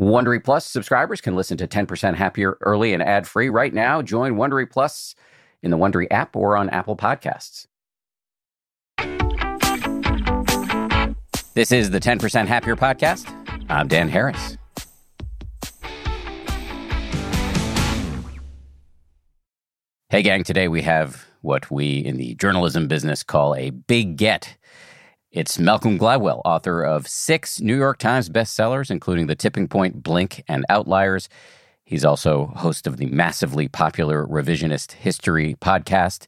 Wondery Plus subscribers can listen to 10% Happier early and ad free right now. Join Wondery Plus in the Wondery app or on Apple Podcasts. This is the 10% Happier podcast. I'm Dan Harris. Hey, gang, today we have what we in the journalism business call a big get. It's Malcolm Gladwell, author of six New York Times bestsellers, including The Tipping Point, Blink, and Outliers. He's also host of the massively popular Revisionist History podcast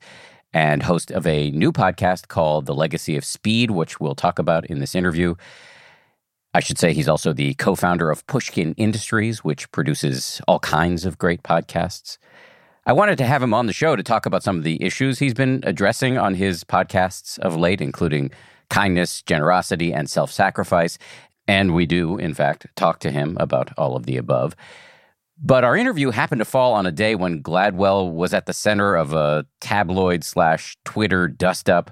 and host of a new podcast called The Legacy of Speed, which we'll talk about in this interview. I should say he's also the co founder of Pushkin Industries, which produces all kinds of great podcasts. I wanted to have him on the show to talk about some of the issues he's been addressing on his podcasts of late, including kindness, generosity, and self sacrifice. And we do, in fact, talk to him about all of the above. But our interview happened to fall on a day when Gladwell was at the center of a tabloid slash Twitter dust up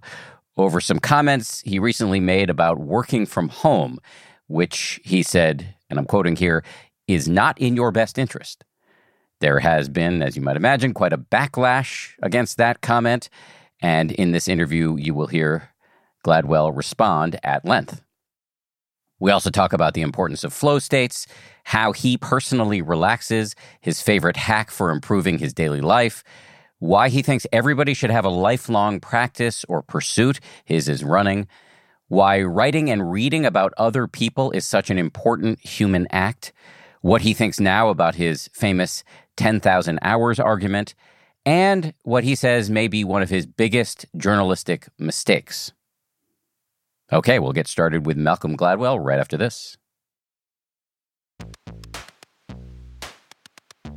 over some comments he recently made about working from home, which he said, and I'm quoting here, is not in your best interest. There has been, as you might imagine, quite a backlash against that comment. And in this interview, you will hear Gladwell respond at length. We also talk about the importance of flow states, how he personally relaxes, his favorite hack for improving his daily life, why he thinks everybody should have a lifelong practice or pursuit, his is running, why writing and reading about other people is such an important human act, what he thinks now about his famous 10,000 hours argument, and what he says may be one of his biggest journalistic mistakes. Okay, we'll get started with Malcolm Gladwell right after this.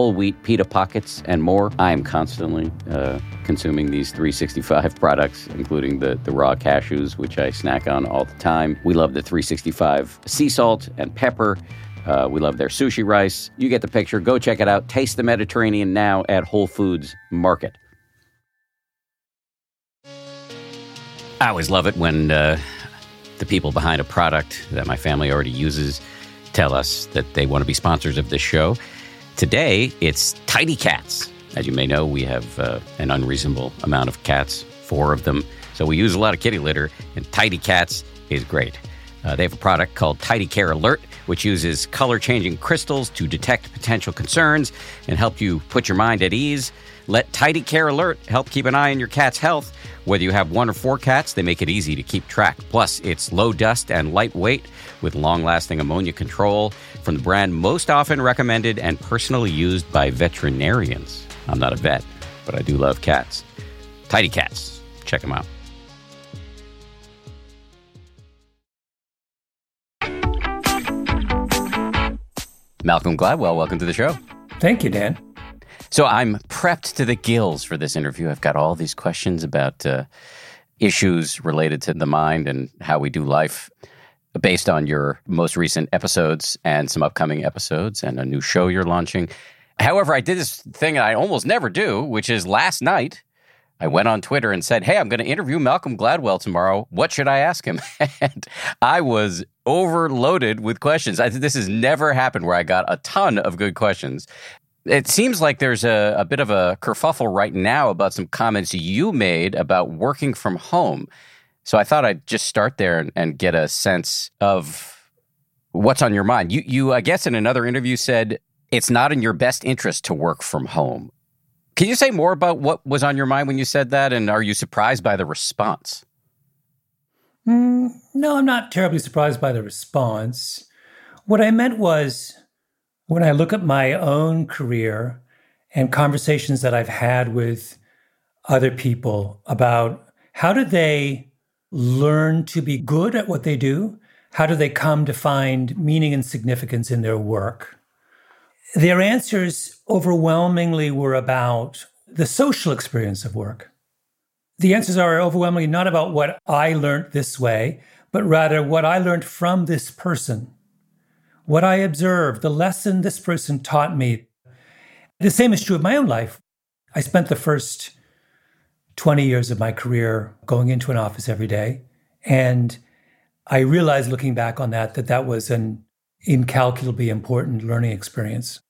whole wheat pita pockets, and more. I am constantly uh, consuming these 365 products, including the, the raw cashews, which I snack on all the time. We love the 365 sea salt and pepper. Uh, we love their sushi rice. You get the picture. Go check it out. Taste the Mediterranean now at Whole Foods Market. I always love it when uh, the people behind a product that my family already uses tell us that they want to be sponsors of this show. Today, it's Tidy Cats. As you may know, we have uh, an unreasonable amount of cats, four of them. So we use a lot of kitty litter, and Tidy Cats is great. Uh, they have a product called Tidy Care Alert, which uses color changing crystals to detect potential concerns and help you put your mind at ease. Let Tidy Care Alert help keep an eye on your cat's health. Whether you have one or four cats, they make it easy to keep track. Plus, it's low dust and lightweight with long lasting ammonia control from the brand most often recommended and personally used by veterinarians. I'm not a vet, but I do love cats. Tidy Cats. Check them out. Malcolm Gladwell, welcome to the show. Thank you, Dan. So I'm prepped to the gills for this interview. I've got all these questions about uh, issues related to the mind and how we do life based on your most recent episodes and some upcoming episodes and a new show you're launching. However, I did this thing I almost never do, which is last night I went on Twitter and said, Hey, I'm going to interview Malcolm Gladwell tomorrow. What should I ask him? and I was overloaded with questions. I, this has never happened where I got a ton of good questions. It seems like there's a, a bit of a kerfuffle right now about some comments you made about working from home. So I thought I'd just start there and, and get a sense of what's on your mind. You, you, I guess, in another interview said it's not in your best interest to work from home. Can you say more about what was on your mind when you said that? And are you surprised by the response? Mm, no, I'm not terribly surprised by the response. What I meant was when I look at my own career and conversations that I've had with other people about how do they learn to be good at what they do? How do they come to find meaning and significance in their work? Their answers overwhelmingly were about the social experience of work. The answers are overwhelmingly not about what I learned this way, but rather what I learned from this person, what I observed, the lesson this person taught me. The same is true of my own life. I spent the first 20 years of my career going into an office every day. And I realized looking back on that, that that was an incalculably important learning experience.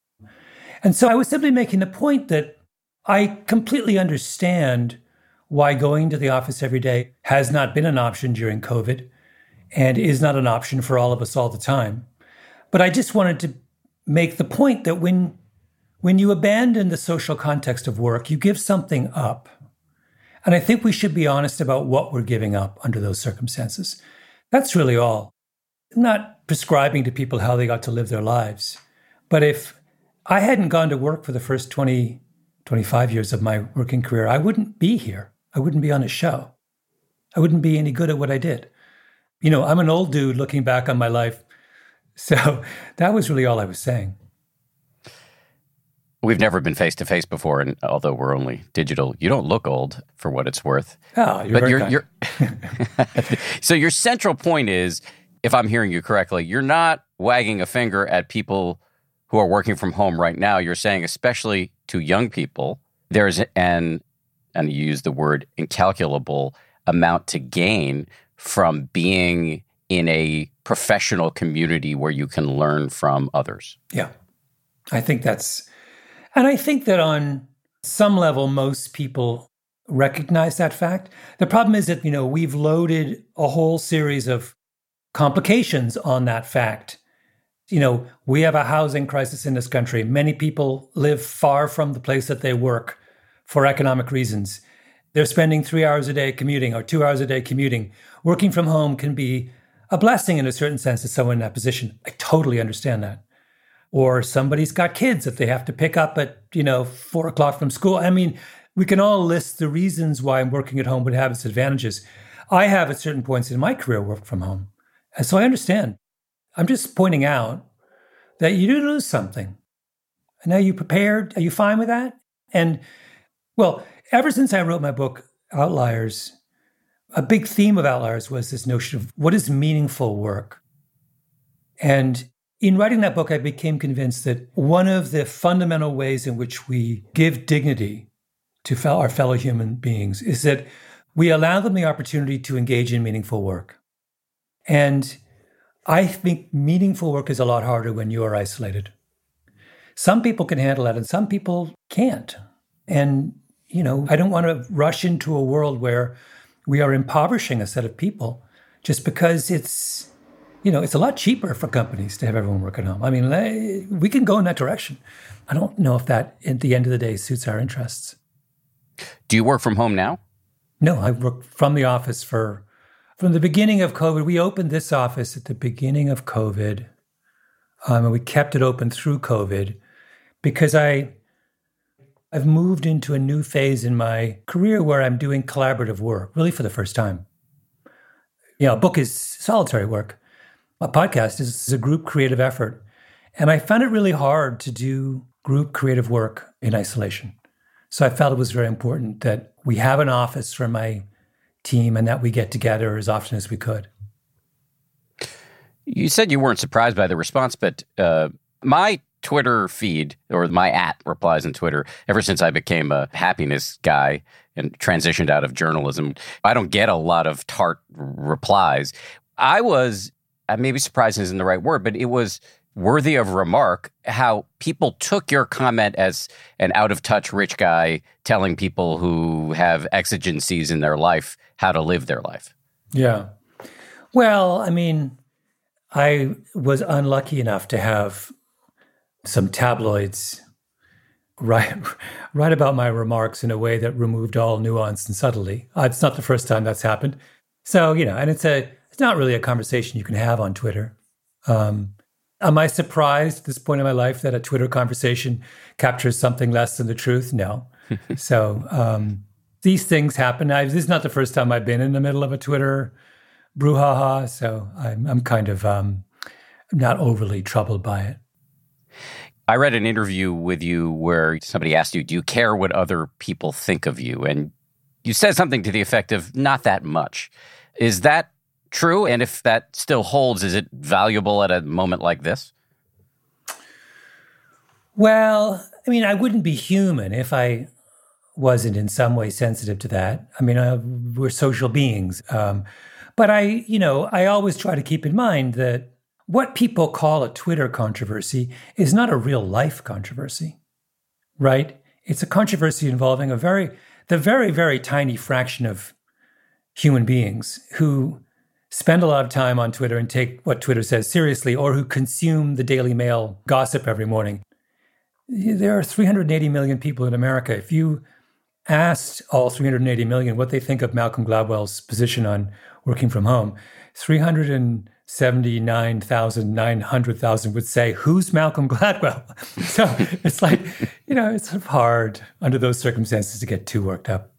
And so I was simply making the point that I completely understand why going to the office every day has not been an option during COVID and is not an option for all of us all the time. But I just wanted to make the point that when when you abandon the social context of work, you give something up. And I think we should be honest about what we're giving up under those circumstances. That's really all. I'm not prescribing to people how they got to live their lives. But if I hadn't gone to work for the first 20, 25 years of my working career, I wouldn't be here. I wouldn't be on a show. I wouldn't be any good at what I did. You know, I'm an old dude looking back on my life. So that was really all I was saying. We've never been face to face before, and although we're only digital, you don't look old for what it's worth. Oh, you're but you're, you're so your central point is, if I'm hearing you correctly, you're not wagging a finger at people who are working from home right now. You're saying, especially to young people, there's an and you use the word incalculable amount to gain from being in a professional community where you can learn from others. Yeah. I think that's, and I think that on some level, most people recognize that fact. The problem is that, you know, we've loaded a whole series of complications on that fact. You know, we have a housing crisis in this country. Many people live far from the place that they work for economic reasons. They're spending three hours a day commuting or two hours a day commuting. Working from home can be a blessing in a certain sense to someone in that position. I totally understand that. Or somebody's got kids that they have to pick up at, you know, four o'clock from school. I mean, we can all list the reasons why working at home would have its advantages. I have at certain points in my career worked from home. And so I understand. I'm just pointing out that you do lose something. And are you prepared? Are you fine with that? And well, ever since I wrote my book, Outliers, a big theme of Outliers was this notion of what is meaningful work. And in writing that book, I became convinced that one of the fundamental ways in which we give dignity to our fellow human beings is that we allow them the opportunity to engage in meaningful work. And I think meaningful work is a lot harder when you are isolated. Some people can handle that and some people can't. And, you know, I don't want to rush into a world where we are impoverishing a set of people just because it's, you know, it's a lot cheaper for companies to have everyone work at home. I mean, we can go in that direction. I don't know if that, at the end of the day, suits our interests. Do you work from home now? No, I work from the office for from the beginning of COVID. We opened this office at the beginning of COVID, um, and we kept it open through COVID because I I've moved into a new phase in my career where I'm doing collaborative work, really for the first time. You know, a book is solitary work. A podcast is, is a group creative effort. And I found it really hard to do group creative work in isolation. So I felt it was very important that we have an office for my team and that we get together as often as we could. You said you weren't surprised by the response, but uh, my Twitter feed or my at replies on Twitter ever since I became a happiness guy and transitioned out of journalism. I don't get a lot of tart replies. I was maybe surprising isn't the right word, but it was worthy of remark how people took your comment as an out of touch rich guy telling people who have exigencies in their life how to live their life. Yeah. Well, I mean, I was unlucky enough to have some tabloids write, write about my remarks in a way that removed all nuance and subtlety. Uh, it's not the first time that's happened. So, you know, and it's a it's not really a conversation you can have on Twitter. Um, am I surprised at this point in my life that a Twitter conversation captures something less than the truth? No. so um, these things happen. I, this is not the first time I've been in the middle of a Twitter brouhaha. So I'm, I'm kind of um, not overly troubled by it. I read an interview with you where somebody asked you, Do you care what other people think of you? And you said something to the effect of, Not that much. Is that true? And if that still holds, is it valuable at a moment like this? Well, I mean, I wouldn't be human if I wasn't in some way sensitive to that. I mean, uh, we're social beings. Um, but I, you know, I always try to keep in mind that what people call a Twitter controversy is not a real life controversy, right? It's a controversy involving a very, the very, very tiny fraction of human beings who spend a lot of time on Twitter and take what Twitter says seriously or who consume the Daily Mail gossip every morning. There are 380 million people in America. If you asked all 380 million what they think of Malcolm Gladwell's position on working from home, 300 79,000, 900,000 would say, Who's Malcolm Gladwell? so it's like, you know, it's sort of hard under those circumstances to get too worked up.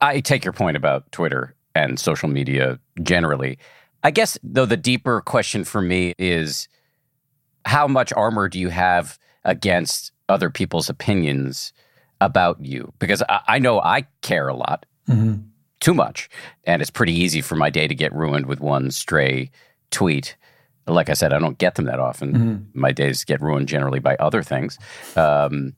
I take your point about Twitter and social media generally. I guess, though, the deeper question for me is how much armor do you have against other people's opinions about you? Because I, I know I care a lot. Mm-hmm too much. And it's pretty easy for my day to get ruined with one stray tweet. Like I said, I don't get them that often. Mm-hmm. My days get ruined generally by other things. Um,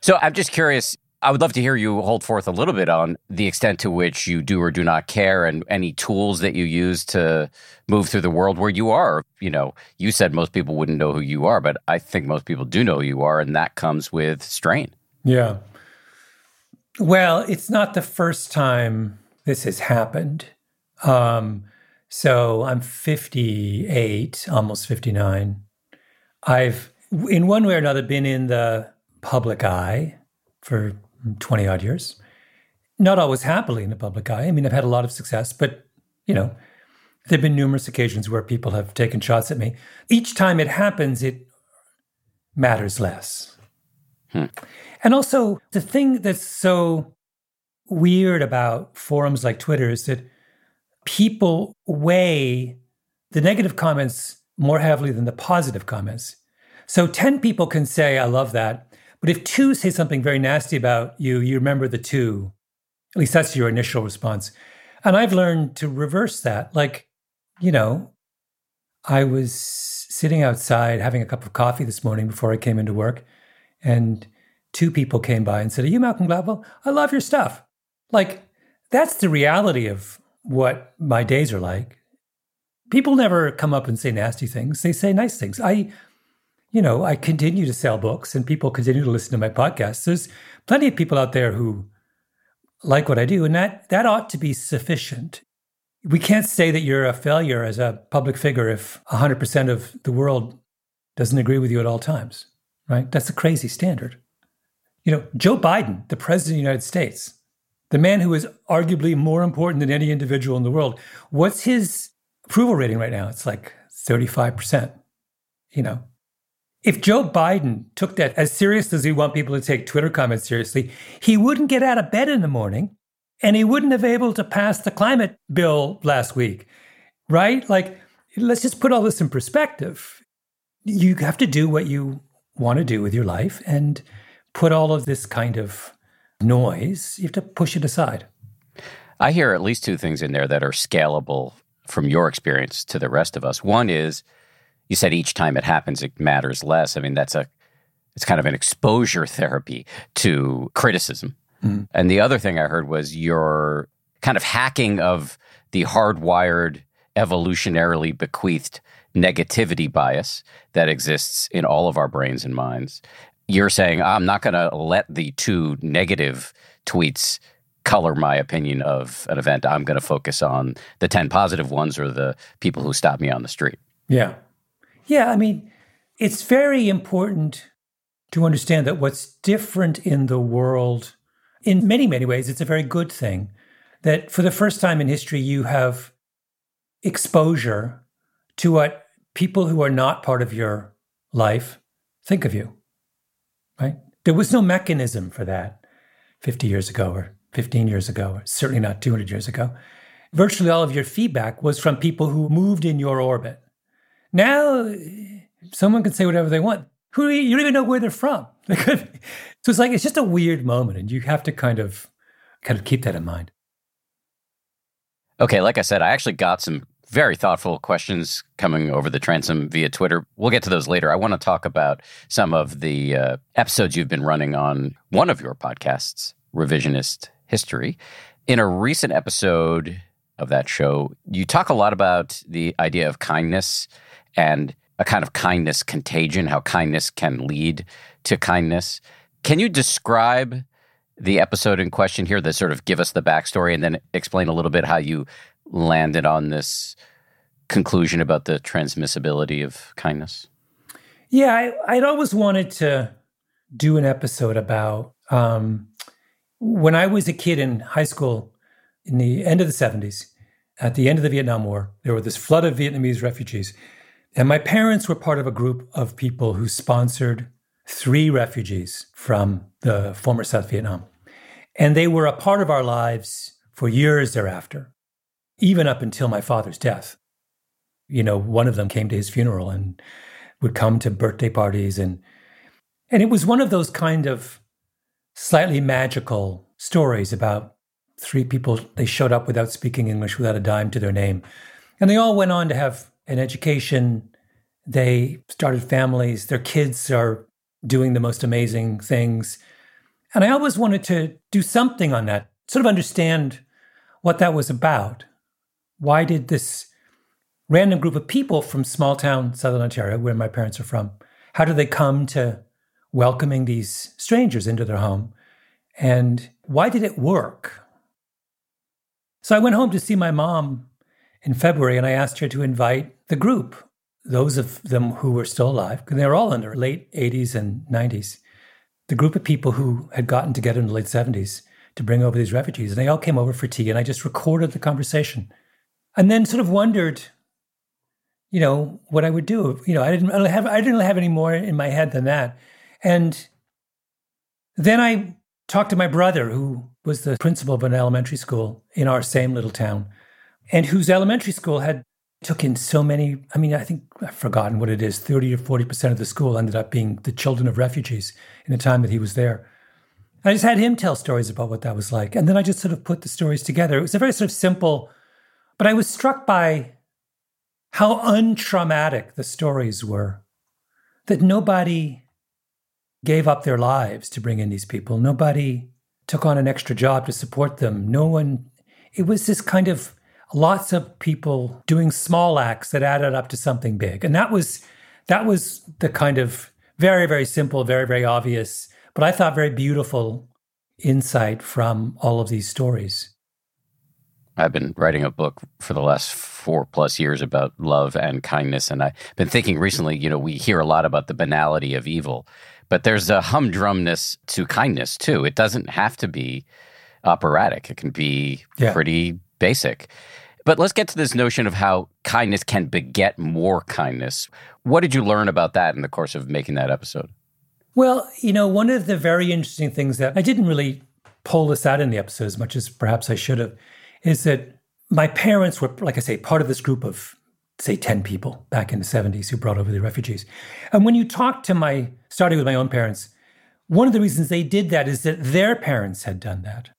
so I'm just curious. I would love to hear you hold forth a little bit on the extent to which you do or do not care and any tools that you use to move through the world where you are. You know, you said most people wouldn't know who you are, but I think most people do know who you are, and that comes with strain. Yeah. Well, it's not the first time this has happened. Um, so I'm 58, almost 59. I've, in one way or another, been in the public eye for 20 odd years. Not always happily in the public eye. I mean, I've had a lot of success, but, you know, there have been numerous occasions where people have taken shots at me. Each time it happens, it matters less. Hmm. And also, the thing that's so weird about forums like Twitter is that people weigh the negative comments more heavily than the positive comments. So 10 people can say, I love that. But if two say something very nasty about you, you remember the two. At least that's your initial response. And I've learned to reverse that. Like, you know, I was sitting outside having a cup of coffee this morning before I came into work, and two people came by and said, Are you Malcolm Gladwell? I love your stuff. Like, that's the reality of what my days are like. People never come up and say nasty things, they say nice things. I, you know, I continue to sell books and people continue to listen to my podcast. There's plenty of people out there who like what I do, and that that ought to be sufficient. We can't say that you're a failure as a public figure if 100% of the world doesn't agree with you at all times, right? That's a crazy standard. You know, Joe Biden, the president of the United States, the man who is arguably more important than any individual in the world, what's his approval rating right now? It's like 35%. You know, if Joe Biden took that as serious as we want people to take Twitter comments seriously, he wouldn't get out of bed in the morning and he wouldn't have able to pass the climate bill last week. Right? Like let's just put all this in perspective. You have to do what you want to do with your life and put all of this kind of noise, you have to push it aside. I hear at least two things in there that are scalable from your experience to the rest of us. One is you said each time it happens, it matters less. I mean, that's a, it's kind of an exposure therapy to criticism. Mm-hmm. And the other thing I heard was your kind of hacking of the hardwired, evolutionarily bequeathed negativity bias that exists in all of our brains and minds. You're saying, I'm not going to let the two negative tweets color my opinion of an event. I'm going to focus on the 10 positive ones or the people who stop me on the street. Yeah. Yeah, I mean, it's very important to understand that what's different in the world, in many, many ways, it's a very good thing that for the first time in history, you have exposure to what people who are not part of your life think of you, right? There was no mechanism for that 50 years ago or 15 years ago, or certainly not 200 years ago. Virtually all of your feedback was from people who moved in your orbit. Now, someone can say whatever they want. Who you don't even know where they're from. so it's like it's just a weird moment, and you have to kind of kind of keep that in mind. Okay, like I said, I actually got some very thoughtful questions coming over the transom via Twitter. We'll get to those later. I want to talk about some of the uh, episodes you've been running on one of your podcasts, Revisionist History. In a recent episode of that show, you talk a lot about the idea of kindness and a kind of kindness contagion, how kindness can lead to kindness. Can you describe the episode in question here that sort of give us the backstory and then explain a little bit how you landed on this conclusion about the transmissibility of kindness? Yeah, I, would always wanted to do an episode about um, when I was a kid in high school in the end of the 70s, at the end of the Vietnam War, there were this flood of Vietnamese refugees and my parents were part of a group of people who sponsored three refugees from the former South Vietnam. And they were a part of our lives for years thereafter, even up until my father's death. You know, one of them came to his funeral and would come to birthday parties and and it was one of those kind of slightly magical stories about three people they showed up without speaking English without a dime to their name. And they all went on to have an education. They started families. Their kids are doing the most amazing things. And I always wanted to do something on that, sort of understand what that was about. Why did this random group of people from small town southern Ontario, where my parents are from, how did they come to welcoming these strangers into their home? And why did it work? So I went home to see my mom in February and I asked her to invite the group, those of them who were still alive, because they were all in their late 80s and 90s, the group of people who had gotten together in the late 70s to bring over these refugees. And they all came over for tea, and I just recorded the conversation. And then sort of wondered, you know, what I would do. You know, I didn't have I didn't have any more in my head than that. And then I talked to my brother, who was the principal of an elementary school in our same little town, and whose elementary school had took in so many i mean i think i've forgotten what it is 30 or 40% of the school ended up being the children of refugees in the time that he was there. I just had him tell stories about what that was like. And then i just sort of put the stories together. It was a very sort of simple but i was struck by how untraumatic the stories were that nobody gave up their lives to bring in these people. Nobody took on an extra job to support them. No one it was this kind of lots of people doing small acts that added up to something big. And that was that was the kind of very, very simple, very, very obvious, but I thought very beautiful insight from all of these stories. I've been writing a book for the last four plus years about love and kindness. And I've been thinking recently, you know, we hear a lot about the banality of evil, but there's a humdrumness to kindness too. It doesn't have to be operatic, it can be yeah. pretty basic. But let's get to this notion of how kindness can beget more kindness. What did you learn about that in the course of making that episode? Well, you know, one of the very interesting things that I didn't really pull this out in the episode as much as perhaps I should have is that my parents were, like I say, part of this group of, say, 10 people back in the 70s who brought over the refugees. And when you talk to my, starting with my own parents, one of the reasons they did that is that their parents had done that.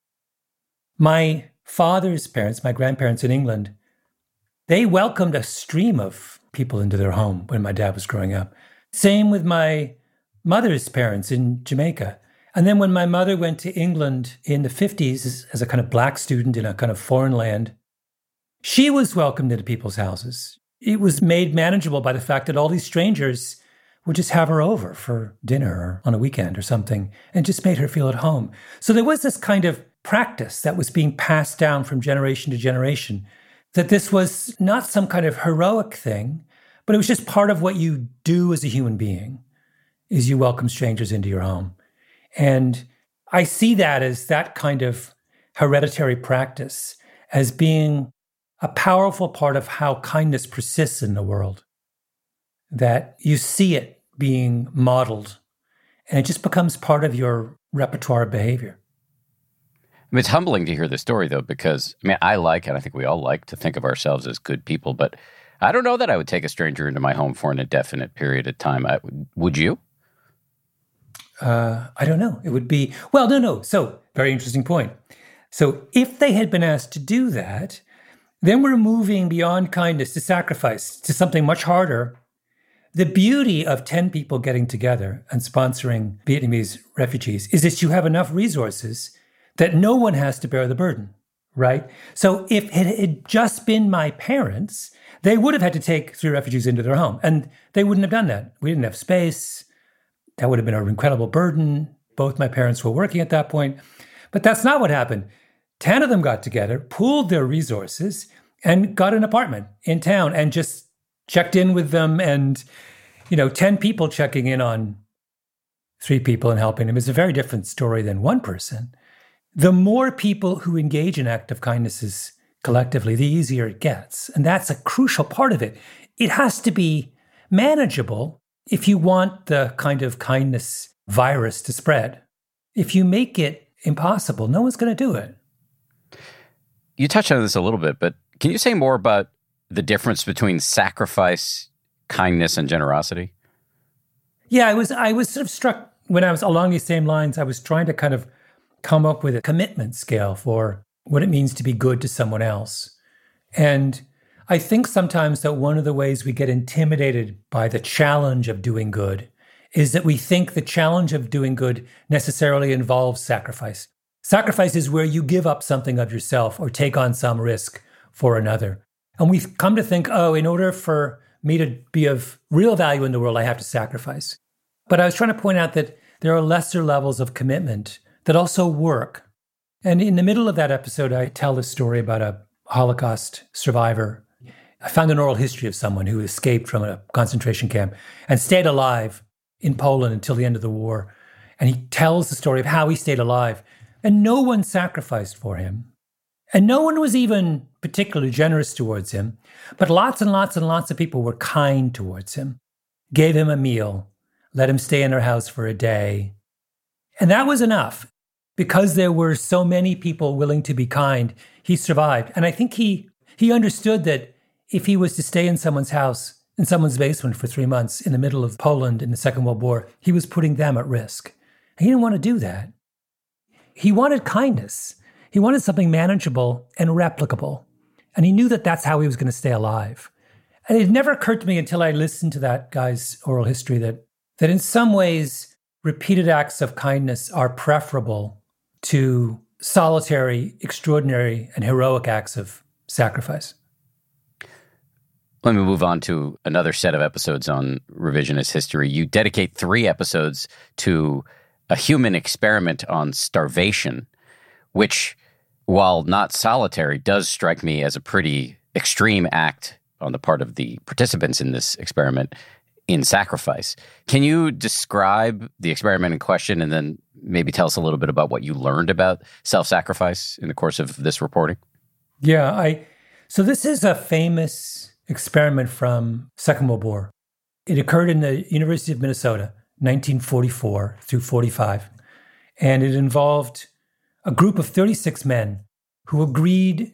My father's parents, my grandparents in England, they welcomed a stream of people into their home when my dad was growing up. Same with my mother's parents in Jamaica. And then when my mother went to England in the 50s as a kind of black student in a kind of foreign land, she was welcomed into people's houses. It was made manageable by the fact that all these strangers would just have her over for dinner or on a weekend or something and just made her feel at home. So there was this kind of practice that was being passed down from generation to generation that this was not some kind of heroic thing, but it was just part of what you do as a human being is you welcome strangers into your home. And I see that as that kind of hereditary practice as being a powerful part of how kindness persists in the world. That you see it being modeled and it just becomes part of your repertoire of behavior. I mean, it's humbling to hear the story, though, because I mean, I like, and I think we all like to think of ourselves as good people, but I don't know that I would take a stranger into my home for an indefinite period of time. I, would you? Uh, I don't know. It would be, well, no, no. So, very interesting point. So, if they had been asked to do that, then we're moving beyond kindness to sacrifice to something much harder. The beauty of 10 people getting together and sponsoring Vietnamese refugees is that you have enough resources that no one has to bear the burden, right? So, if it had just been my parents, they would have had to take three refugees into their home, and they wouldn't have done that. We didn't have space that would have been an incredible burden. Both my parents were working at that point. But that's not what happened. 10 of them got together, pooled their resources, and got an apartment in town and just checked in with them. And, you know, 10 people checking in on three people and helping them is a very different story than one person. The more people who engage in act of kindnesses collectively, the easier it gets. And that's a crucial part of it. It has to be manageable if you want the kind of kindness virus to spread, if you make it impossible, no one's going to do it. You touched on this a little bit, but can you say more about the difference between sacrifice, kindness, and generosity? Yeah, I was I was sort of struck when I was along these same lines. I was trying to kind of come up with a commitment scale for what it means to be good to someone else. And I think sometimes that one of the ways we get intimidated by the challenge of doing good is that we think the challenge of doing good necessarily involves sacrifice. Sacrifice is where you give up something of yourself or take on some risk for another. And we've come to think, oh, in order for me to be of real value in the world, I have to sacrifice. But I was trying to point out that there are lesser levels of commitment that also work. And in the middle of that episode, I tell this story about a Holocaust survivor I found an oral history of someone who escaped from a concentration camp and stayed alive in Poland until the end of the war. And he tells the story of how he stayed alive. And no one sacrificed for him. And no one was even particularly generous towards him. But lots and lots and lots of people were kind towards him, gave him a meal, let him stay in their house for a day. And that was enough. Because there were so many people willing to be kind, he survived. And I think he, he understood that if he was to stay in someone's house, in someone's basement for three months in the middle of Poland in the Second World War, he was putting them at risk. He didn't want to do that. He wanted kindness. He wanted something manageable and replicable. And he knew that that's how he was going to stay alive. And it never occurred to me until I listened to that guy's oral history that, that in some ways, repeated acts of kindness are preferable to solitary, extraordinary, and heroic acts of sacrifice. Let me move on to another set of episodes on revisionist history. You dedicate three episodes to a human experiment on starvation, which, while not solitary, does strike me as a pretty extreme act on the part of the participants in this experiment in sacrifice. Can you describe the experiment in question and then maybe tell us a little bit about what you learned about self sacrifice in the course of this reporting? Yeah, I so this is a famous experiment from World It occurred in the University of Minnesota, 1944 through 45, and it involved a group of 36 men who agreed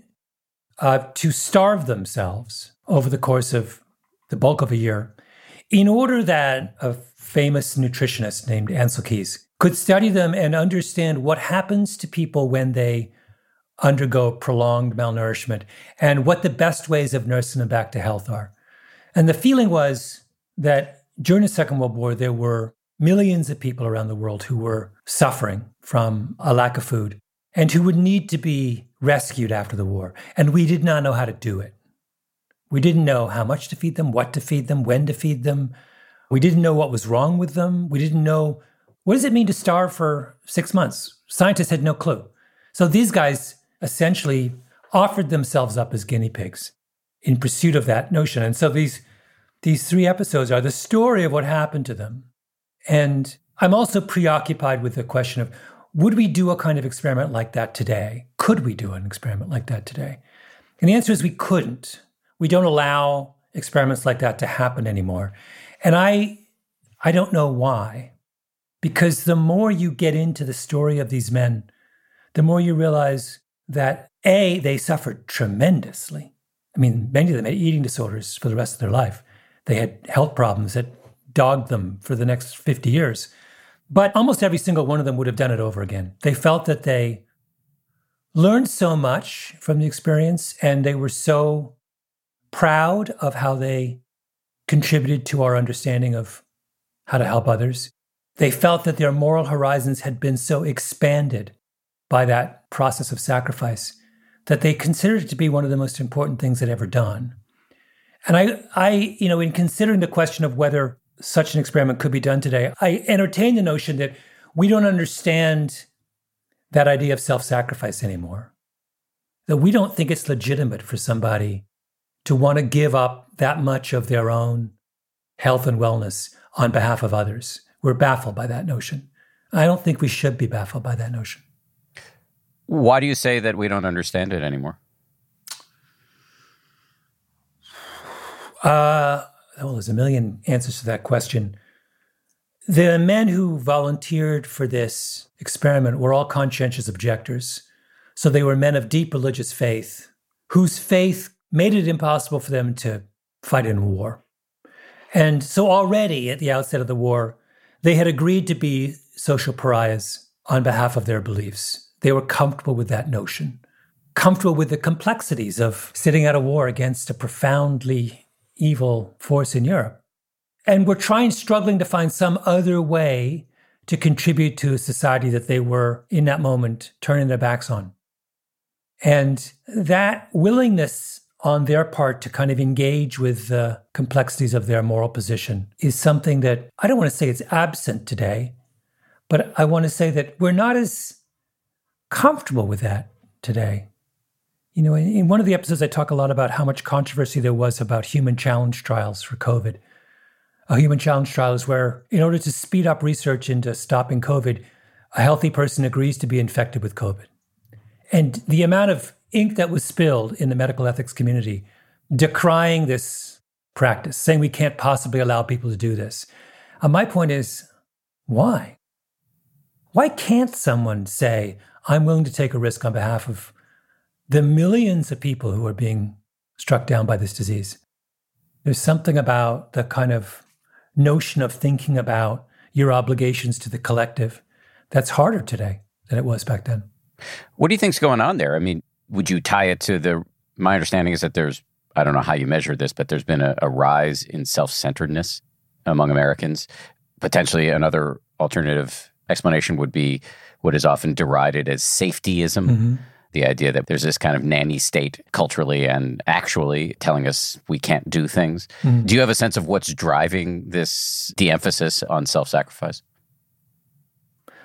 uh, to starve themselves over the course of the bulk of a year in order that a famous nutritionist named Ancel Keys could study them and understand what happens to people when they undergo prolonged malnourishment and what the best ways of nursing them back to health are. And the feeling was that during the Second World War, there were millions of people around the world who were suffering from a lack of food and who would need to be rescued after the war. And we did not know how to do it. We didn't know how much to feed them, what to feed them, when to feed them. We didn't know what was wrong with them. We didn't know what does it mean to starve for six months. Scientists had no clue. So these guys essentially offered themselves up as guinea pigs in pursuit of that notion. And so these these three episodes are the story of what happened to them. And I'm also preoccupied with the question of would we do a kind of experiment like that today? Could we do an experiment like that today? And the answer is we couldn't. We don't allow experiments like that to happen anymore. And I I don't know why. Because the more you get into the story of these men, the more you realize that A, they suffered tremendously. I mean, many of them had eating disorders for the rest of their life. They had health problems that dogged them for the next 50 years. But almost every single one of them would have done it over again. They felt that they learned so much from the experience and they were so proud of how they contributed to our understanding of how to help others. They felt that their moral horizons had been so expanded by that process of sacrifice that they considered it to be one of the most important things they'd ever done. And I, I, you know, in considering the question of whether such an experiment could be done today, I entertain the notion that we don't understand that idea of self sacrifice anymore. That we don't think it's legitimate for somebody to want to give up that much of their own health and wellness on behalf of others. We're baffled by that notion. I don't think we should be baffled by that notion. Why do you say that we don't understand it anymore? Uh, well, there's a million answers to that question. The men who volunteered for this experiment were all conscientious objectors. So they were men of deep religious faith, whose faith made it impossible for them to fight in war. And so already at the outset of the war, they had agreed to be social pariahs on behalf of their beliefs. They were comfortable with that notion, comfortable with the complexities of sitting at a war against a profoundly evil force in Europe. And were trying, struggling to find some other way to contribute to a society that they were, in that moment, turning their backs on. And that willingness on their part to kind of engage with the complexities of their moral position is something that I don't want to say it's absent today, but I want to say that we're not as comfortable with that today. You know, in, one of the episodes, I talk a lot about how much controversy there was about human challenge trials for COVID. A human challenge trial is where, in order to speed up research into stopping COVID, a healthy person agrees to be infected with COVID. And the amount of ink that was spilled in the medical ethics community decrying this practice, saying we can't possibly allow people to do this. And my point is, why? Why can't someone say, I'm willing to take a risk on behalf of the millions of people who are being struck down by this disease? There's something about the kind of notion of thinking about your obligations to the collective that's harder today than it was back then. What do you think's going on there? I mean, would you tie it to the? My understanding is that there's I don't know how you measure this, but there's been a, a rise in self centeredness among Americans. Potentially, another alternative explanation would be what is often derided as safetyism. Mm-hmm. the idea that there's this kind of nanny state culturally and actually telling us we can't do things. Mm-hmm. Do you have a sense of what's driving this de emphasis on self sacrifice?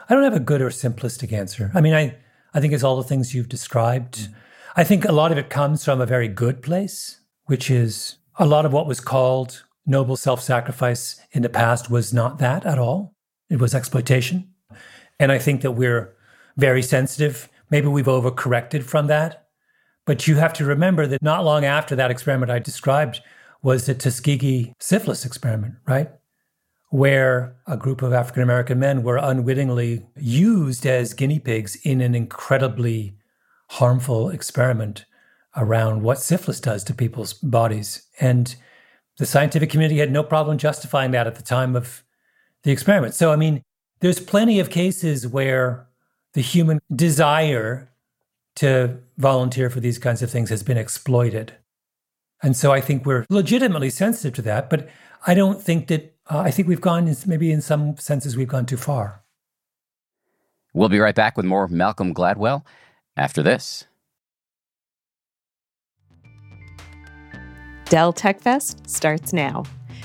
I don't have a good or simplistic answer. I mean, I, I think it's all the things you've described. Mm-hmm. I think a lot of it comes from a very good place, which is a lot of what was called noble self sacrifice in the past was not that at all. It was exploitation. And I think that we're very sensitive. Maybe we've overcorrected from that. But you have to remember that not long after that experiment I described was the Tuskegee syphilis experiment, right? Where a group of African American men were unwittingly used as guinea pigs in an incredibly harmful experiment around what syphilis does to people's bodies. And the scientific community had no problem justifying that at the time of the experiment. So, I mean, there's plenty of cases where the human desire to volunteer for these kinds of things has been exploited. And so I think we're legitimately sensitive to that, but I don't think that, uh, I think we've gone, maybe in some senses, we've gone too far. We'll be right back with more Malcolm Gladwell after this. Dell Tech Fest starts now.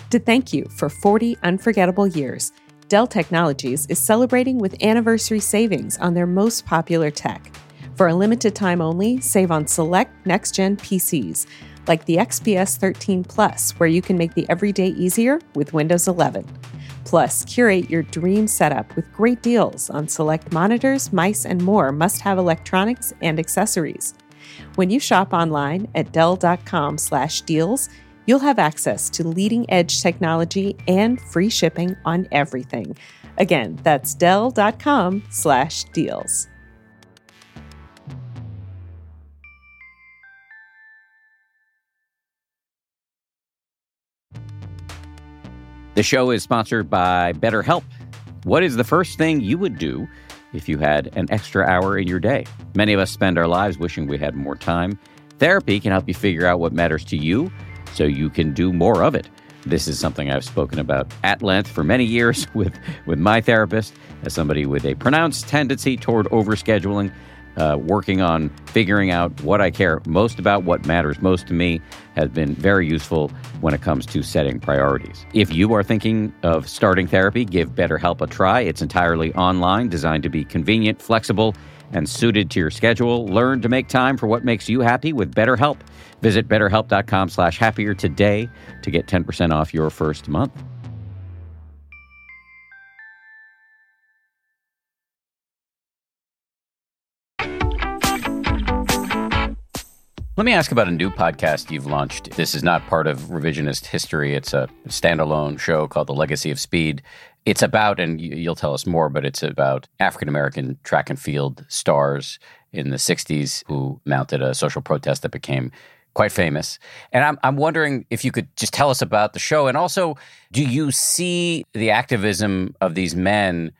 To thank you for 40 unforgettable years, Dell Technologies is celebrating with anniversary savings on their most popular tech. For a limited time only, save on select next gen PCs like the XPS 13 Plus, where you can make the everyday easier with Windows 11. Plus, curate your dream setup with great deals on select monitors, mice, and more must have electronics and accessories. When you shop online at Dell.com/slash deals, you'll have access to leading edge technology and free shipping on everything. Again, that's Dell.com slash deals. The show is sponsored by BetterHelp. What is the first thing you would do if you had an extra hour in your day? Many of us spend our lives wishing we had more time. Therapy can help you figure out what matters to you so you can do more of it. This is something I've spoken about at length for many years with, with my therapist, as somebody with a pronounced tendency toward overscheduling, uh, working on figuring out what I care most about, what matters most to me, has been very useful when it comes to setting priorities. If you are thinking of starting therapy, give BetterHelp a try. It's entirely online, designed to be convenient, flexible, and suited to your schedule. Learn to make time for what makes you happy with BetterHelp. Visit betterhelp.com slash happier today to get 10% off your first month. Let me ask about a new podcast you've launched. This is not part of revisionist history. It's a standalone show called The Legacy of Speed. It's about, and you'll tell us more, but it's about African American track and field stars in the 60s who mounted a social protest that became quite famous. And I'm, I'm wondering if you could just tell us about the show. And also, do you see the activism of these men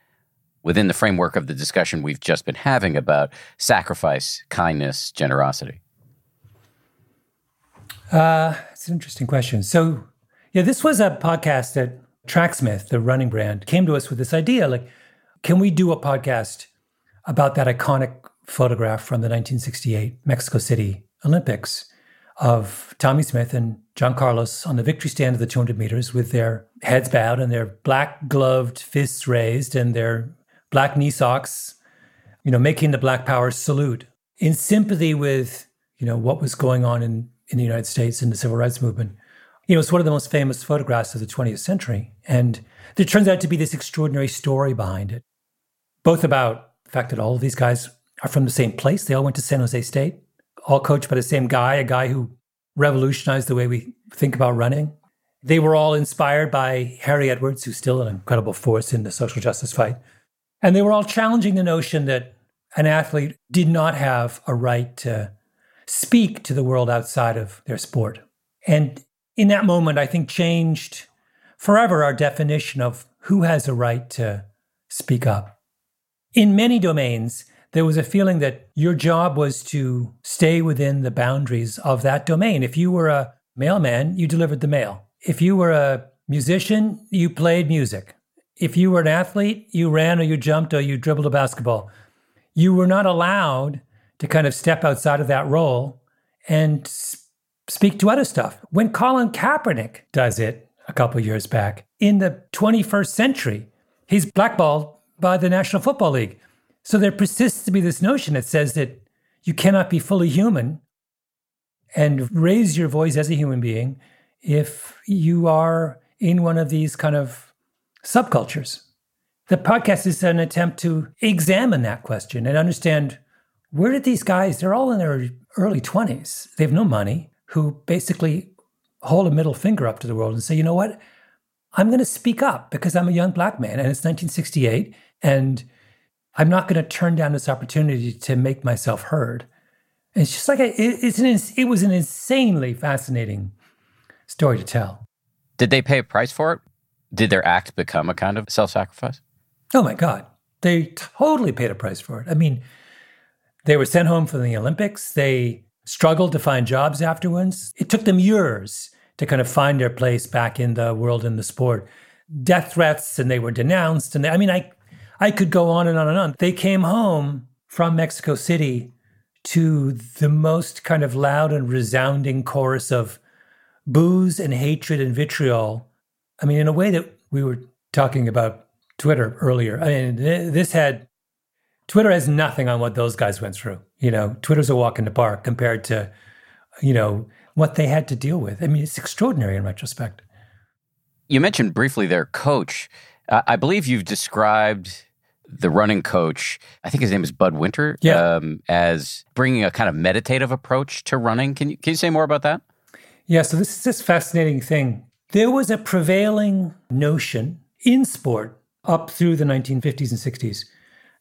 within the framework of the discussion we've just been having about sacrifice, kindness, generosity? Uh, it's an interesting question. So, yeah, this was a podcast that Tracksmith, the running brand, came to us with this idea like, can we do a podcast about that iconic photograph from the 1968 Mexico City Olympics? of Tommie Smith and John Carlos on the victory stand of the 200 meters with their heads bowed and their black gloved fists raised and their black knee socks, you know, making the Black Power salute in sympathy with, you know, what was going on in, in the United States in the civil rights movement. You know, it's one of the most famous photographs of the 20th century. And there turns out to be this extraordinary story behind it, both about the fact that all of these guys are from the same place. They all went to San Jose State all coached by the same guy, a guy who revolutionized the way we think about running. They were all inspired by Harry Edwards, who's still an incredible force in the social justice fight. And they were all challenging the notion that an athlete did not have a right to speak to the world outside of their sport. And in that moment, I think changed forever our definition of who has a right to speak up. In many domains, there was a feeling that your job was to stay within the boundaries of that domain. If you were a mailman, you delivered the mail. If you were a musician, you played music. If you were an athlete, you ran or you jumped or you dribbled a basketball. You were not allowed to kind of step outside of that role and speak to other stuff. When Colin Kaepernick does it a couple years back in the 21st century, he's blackballed by the National Football League. So there persists to be this notion that says that you cannot be fully human and raise your voice as a human being if you are in one of these kind of subcultures. The podcast is an attempt to examine that question and understand where did these guys, they're all in their early 20s, they have no money, who basically hold a middle finger up to the world and say, you know what? I'm going to speak up because I'm a young black man and it's 1968 and I'm not going to turn down this opportunity to make myself heard. And it's just like a, it, it's an it was an insanely fascinating story to tell. Did they pay a price for it? Did their act become a kind of self-sacrifice? Oh my god. They totally paid a price for it. I mean, they were sent home from the Olympics. They struggled to find jobs afterwards. It took them years to kind of find their place back in the world in the sport. Death threats, and they were denounced. And they, I mean, I, I could go on and on and on. They came home from Mexico City to the most kind of loud and resounding chorus of boos and hatred and vitriol. I mean, in a way that we were talking about Twitter earlier. I mean, this had Twitter has nothing on what those guys went through. You know, Twitter's a walk in the park compared to, you know, what they had to deal with. I mean, it's extraordinary in retrospect. You mentioned briefly their coach. Uh, I believe you've described the running coach, I think his name is Bud Winter, yeah. um, as bringing a kind of meditative approach to running. Can you, can you say more about that? Yeah, so this is this fascinating thing. There was a prevailing notion in sport up through the 1950s and 60s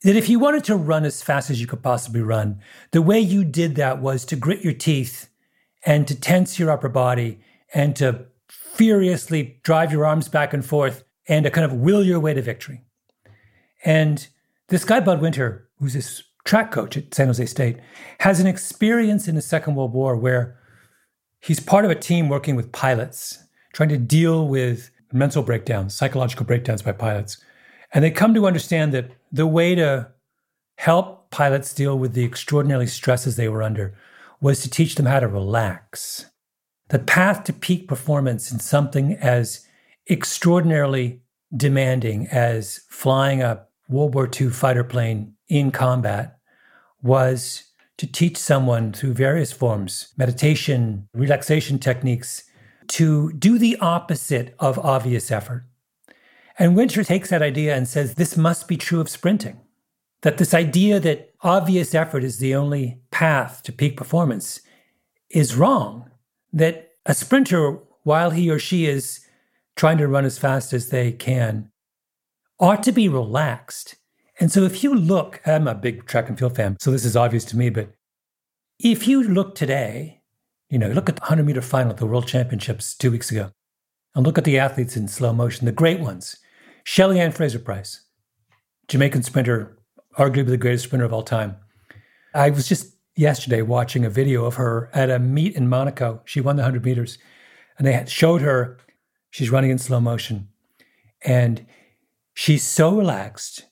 that if you wanted to run as fast as you could possibly run, the way you did that was to grit your teeth and to tense your upper body and to furiously drive your arms back and forth and to kind of will your way to victory. And this guy, Bud Winter, who's this track coach at San Jose State, has an experience in the Second World War where he's part of a team working with pilots, trying to deal with mental breakdowns, psychological breakdowns by pilots. And they come to understand that the way to help pilots deal with the extraordinary stresses they were under was to teach them how to relax. The path to peak performance in something as extraordinarily demanding as flying a World War II fighter plane in combat was to teach someone through various forms, meditation, relaxation techniques, to do the opposite of obvious effort. And Winter takes that idea and says this must be true of sprinting. That this idea that obvious effort is the only path to peak performance is wrong. That a sprinter, while he or she is trying to run as fast as they can, ought to be relaxed. And so if you look, I'm a big track and field fan, so this is obvious to me, but if you look today, you know, look at the 100 meter final at the World Championships two weeks ago, and look at the athletes in slow motion, the great ones. Shelly-Ann Fraser-Pryce, Jamaican sprinter, arguably the greatest sprinter of all time. I was just yesterday watching a video of her at a meet in Monaco. She won the 100 meters, and they showed her, she's running in slow motion. And she's so relaxed.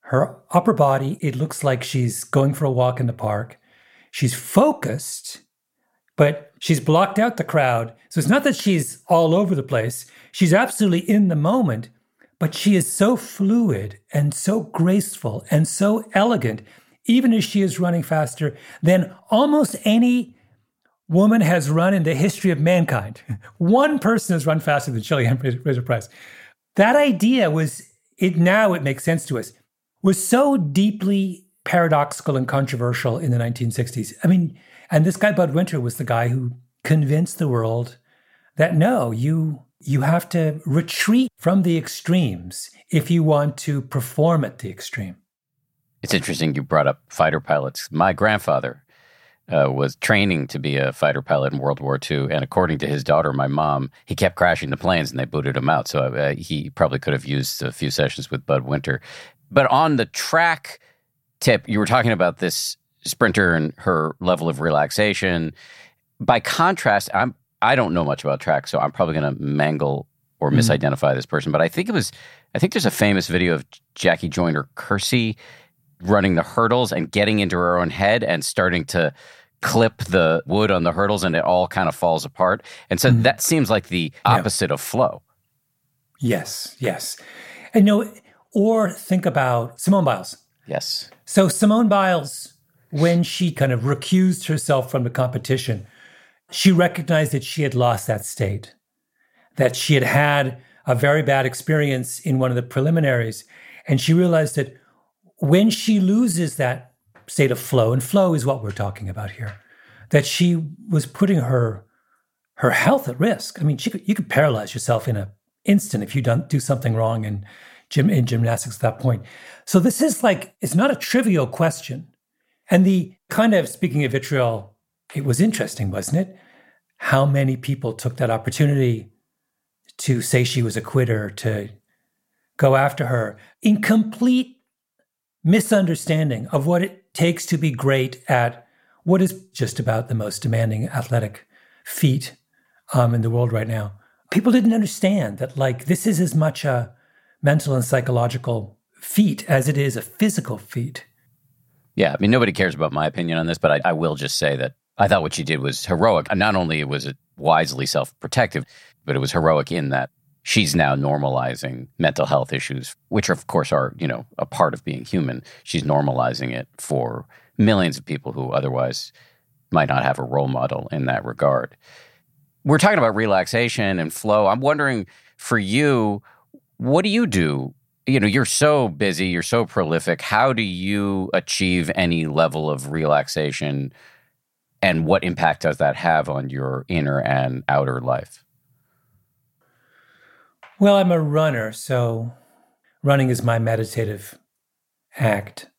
Her upper body, it looks like she's going for a walk in the park. She's focused, but she's blocked out the crowd. So it's not that she's all over the place. She's absolutely in the moment, but she is so fluid and so graceful and so elegant, even as she is running faster than almost any woman has run in the history of mankind. One person has run faster than Shelly-Ann Fraser-Pryce. That idea was, it now it makes sense to us, was so deeply paradoxical and controversial in the 1960s. I mean, and this guy, Bud Winter, was the guy who convinced the world that no, you you have to retreat from the extremes if you want to perform at the extreme. It's interesting you brought up fighter pilots. My grandfather uh, was training to be a fighter pilot in World War II, and according to his daughter, my mom, he kept crashing the planes and they booted him out. So uh, he probably could have used a few sessions with Bud Winter. But on the track tip, you were talking about this sprinter and her level of relaxation. By contrast, I'm I don't know much about track, so I'm probably going to mangle or mm-hmm. misidentify this person. But I think it was I think there's a famous video of Jackie Joyner Kersee running the hurdles and getting into her own head and starting to clip the wood on the hurdles and it all kind of falls apart. And so mm-hmm. that seems like the opposite yeah. of flow. Yes, yes. And you know, or think about Simone Biles. Yes. So Simone Biles, when she kind of recused herself from the competition, she recognized that she had lost that state, that she had had a very bad experience in one of the preliminaries. And she realized that when she loses that state of flow, and flow is what we're talking about here, that she was putting her her health at risk. I mean, could, you could paralyze yourself in an instant if you don't do something wrong in gym in gymnastics at that point. So this is like it's not a trivial question. And the kind of speaking of vitriol, it was interesting, wasn't it? How many people took that opportunity to say she was a quitter, to go after her in complete misunderstanding of what it takes to be great at what is just about the most demanding athletic feat um, in the world right now. People didn't understand that, like, this is as much a mental and psychological feat as it is a physical feat. Yeah, I mean, nobody cares about my opinion on this, but I, I will just say that I thought what she did was heroic. Not only was it wisely self protective, but it was heroic in that she's now normalizing mental health issues, which of course are, you know, a part of being human. She's normalizing it for millions of people who otherwise might not have a role model in that regard. We're talking about relaxation and flow. I'm wondering for you, what do you do? You know, you're so busy, you're so prolific. How do you achieve any level of relaxation? And what impact does that have on your inner and outer life? Well, I'm a runner, so running is my meditative act.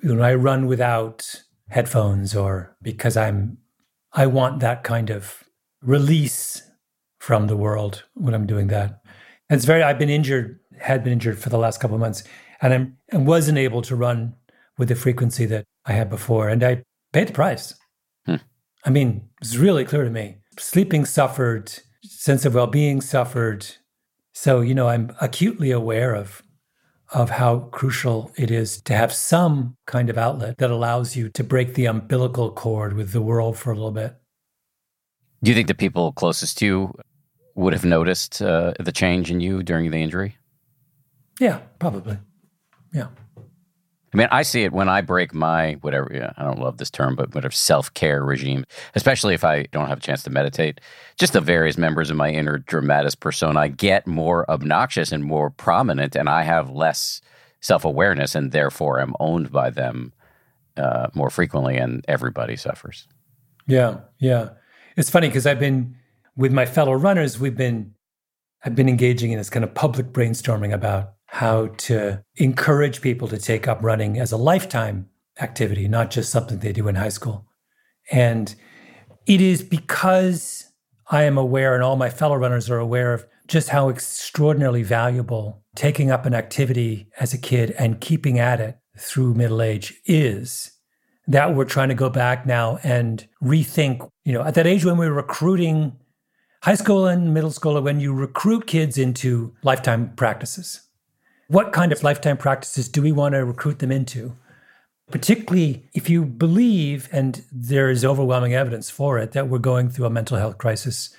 You know, I run without headphones or because I'm I want that kind of release from the world when I'm doing that. And it's very I've been injured, had been injured for the last couple of months, and I'm and wasn't able to run with the frequency that I had before. And I paid the price. I mean, it's really clear to me. Sleeping suffered, sense of well-being suffered, so, you know, I'm acutely aware of of how crucial it is to have some kind of outlet that allows you to break the umbilical cord with the world for a little bit. Do you think the people closest to you would have noticed uh, the change in you during the injury? Yeah, probably. Yeah. I mean, I see it when I break my whatever, I don't love this term, but whatever self care regime, especially if I don't have a chance to meditate. Just the various members of my inner dramatis persona get more obnoxious and more prominent, and I have less self awareness and therefore am owned by them uh, more frequently, and everybody suffers. Yeah, yeah. It's funny because I've been with my fellow runners, we've been, I've been engaging in this kind of public brainstorming about how to encourage people to take up running as a lifetime activity, not just something they do in high school. And it is because I am aware, and all my fellow runners are aware of just how extraordinarily valuable taking up an activity as a kid and keeping at it through middle age is that we're trying to go back now and rethink, you know, at that age when we were recruiting high school and middle school, when you recruit kids into lifetime practices what kind of lifetime practices do we want to recruit them into? Particularly if you believe, and there is overwhelming evidence for it, that we're going through a mental health crisis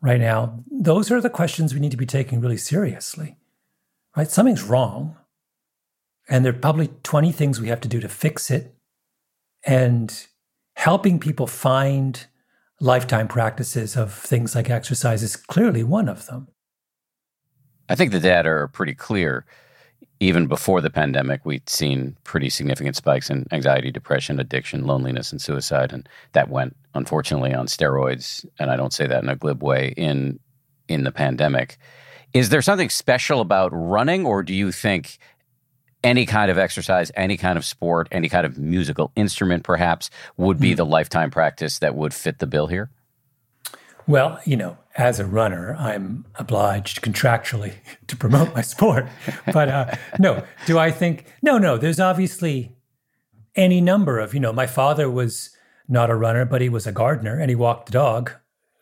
right now, those are the questions we need to be taking really seriously. Right? Something's wrong. And there are probably 20 things we have to do to fix it. And helping people find lifetime practices of things like exercise is clearly one of them. I think the data are pretty clear even before the pandemic, we'd seen pretty significant spikes in anxiety, depression, addiction, loneliness, and suicide. And that went, unfortunately, on steroids. And I don't say that in a glib way in in the pandemic. Is there something special about running, or do you think any kind of exercise, any kind of sport, any kind of musical instrument, perhaps, would be mm-hmm. the lifetime practice that would fit the bill here? Well, you know, as a runner, I'm obliged contractually to promote my sport. But uh, no, do I think, no, no, there's obviously any number of, you know, my father was not a runner, but he was a gardener and he walked the dog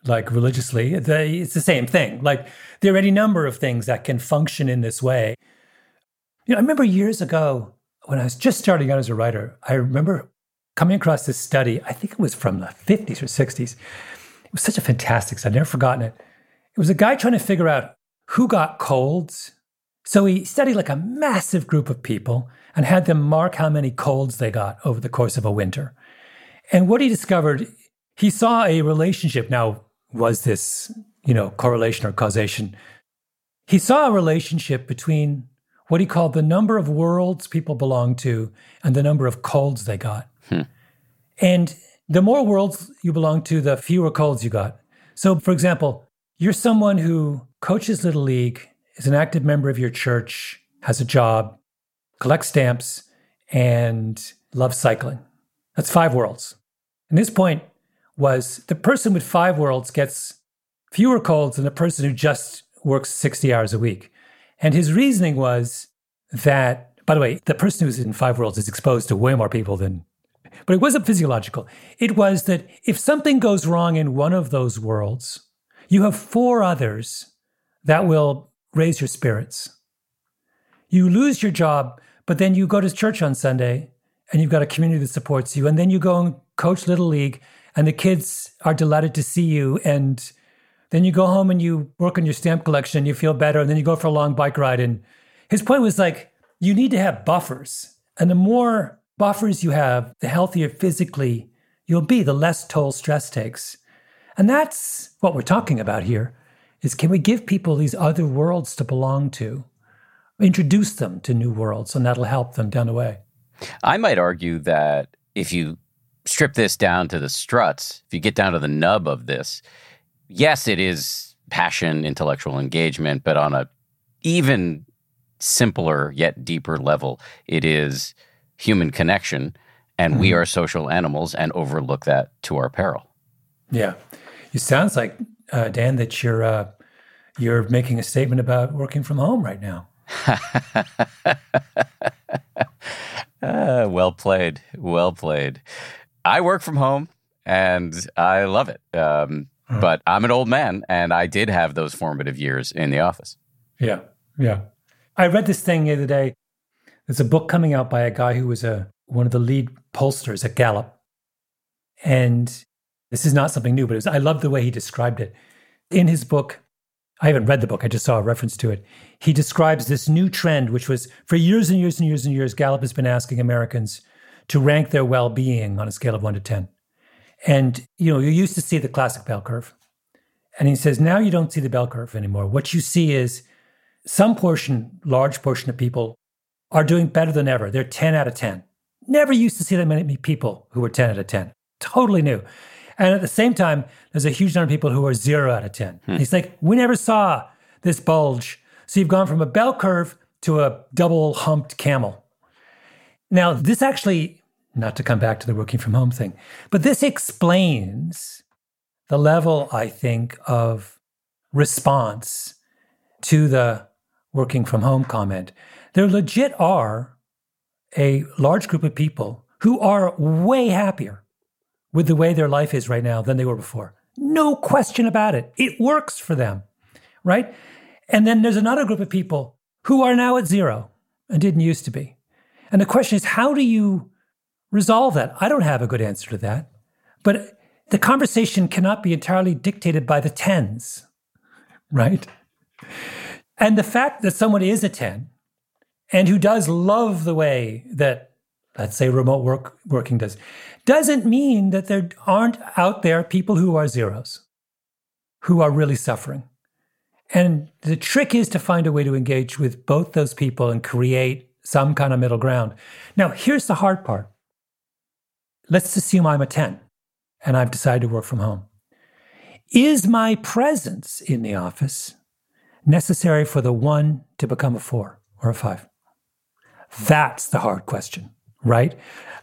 like religiously. It's the same thing. Like there are any number of things that can function in this way. You know, I remember years ago, when I was just starting out as a writer, I remember coming across this study. I think it was from the 50s or 60s. It was such a fantastic study. I've never forgotten it. It was a guy trying to figure out who got colds. So he studied like a massive group of people and had them mark how many colds they got over the course of a winter. And what he discovered, he saw a relationship. Now, was this, you know, correlation or causation? He saw a relationship between what he called the number of worlds people belonged to and the number of colds they got. Hmm. And the more worlds you belong to, the fewer colds you got. So, for example, you're someone who coaches Little League, is an active member of your church, has a job, collects stamps, and loves cycling. That's five worlds. And his point was the person with five worlds gets fewer colds than the person who just works 60 hours a week. And his reasoning was that, by the way, the person who's in five worlds is exposed to way more people than, but it wasn't physiological. It was that if something goes wrong in one of those worlds, you have four others that will raise your spirits. You lose your job, but then you go to church on Sunday and you've got a community that supports you. And then you go and coach Little League, and the kids are delighted to see you. And then you go home and you work on your stamp collection, and you feel better. And then you go for a long bike ride. And his point was like, you need to have buffers. And the more buffers you have, the healthier physically you'll be, the less toll stress takes. And that's what we're talking about here is can we give people these other worlds to belong to? Introduce them to new worlds, and that'll help them down the way. I might argue that if you strip this down to the struts, if you get down to the nub of this, yes, it is passion, intellectual engagement, but on a even simpler yet deeper level, it is human connection. And mm-hmm. we are social animals and overlook that to our peril. Yeah. It sounds like, uh, Dan, that you're, uh, you're making a statement about working from home right now. uh, well played. Well played. I work from home and I love it. Um, uh-huh. But I'm an old man and I did have those formative years in the office. Yeah. Yeah. I read this thing the other day. There's a book coming out by a guy who was a one of the lead pollsters at Gallup. And this is not something new, but was, I love the way he described it. In his book, I haven't read the book, I just saw a reference to it. He describes this new trend, which was for years and years and years and years, Gallup has been asking Americans to rank their well being on a scale of one to 10. And, you know, you used to see the classic bell curve. And he says, now you don't see the bell curve anymore. What you see is some portion, large portion of people are doing better than ever. They're 10 out of 10. Never used to see that many people who were 10 out of 10. Totally new. And at the same time, there's a huge number of people who are zero out of 10. Hmm. He's like, we never saw this bulge. So you've gone from a bell curve to a double humped camel. Now, this actually, not to come back to the working from home thing, but this explains the level, I think, of response to the working from home comment. There legit are a large group of people who are way happier with the way their life is right now than they were before. No question about it. It works for them, right? And then there's another group of people who are now at zero and didn't used to be. And the question is, how do you resolve that? I don't have a good answer to that. But the conversation cannot be entirely dictated by the tens, right? And the fact that someone is a 10 and who does love the way that, let's say, remote work working does, doesn't mean that there aren't out there people who are zeros, who are really suffering. And the trick is to find a way to engage with both those people and create some kind of middle ground. Now, here's the hard part. Let's assume I'm a 10 and I've decided to work from home. Is my presence in the office necessary for the one to become a four or a five? That's the hard question, right?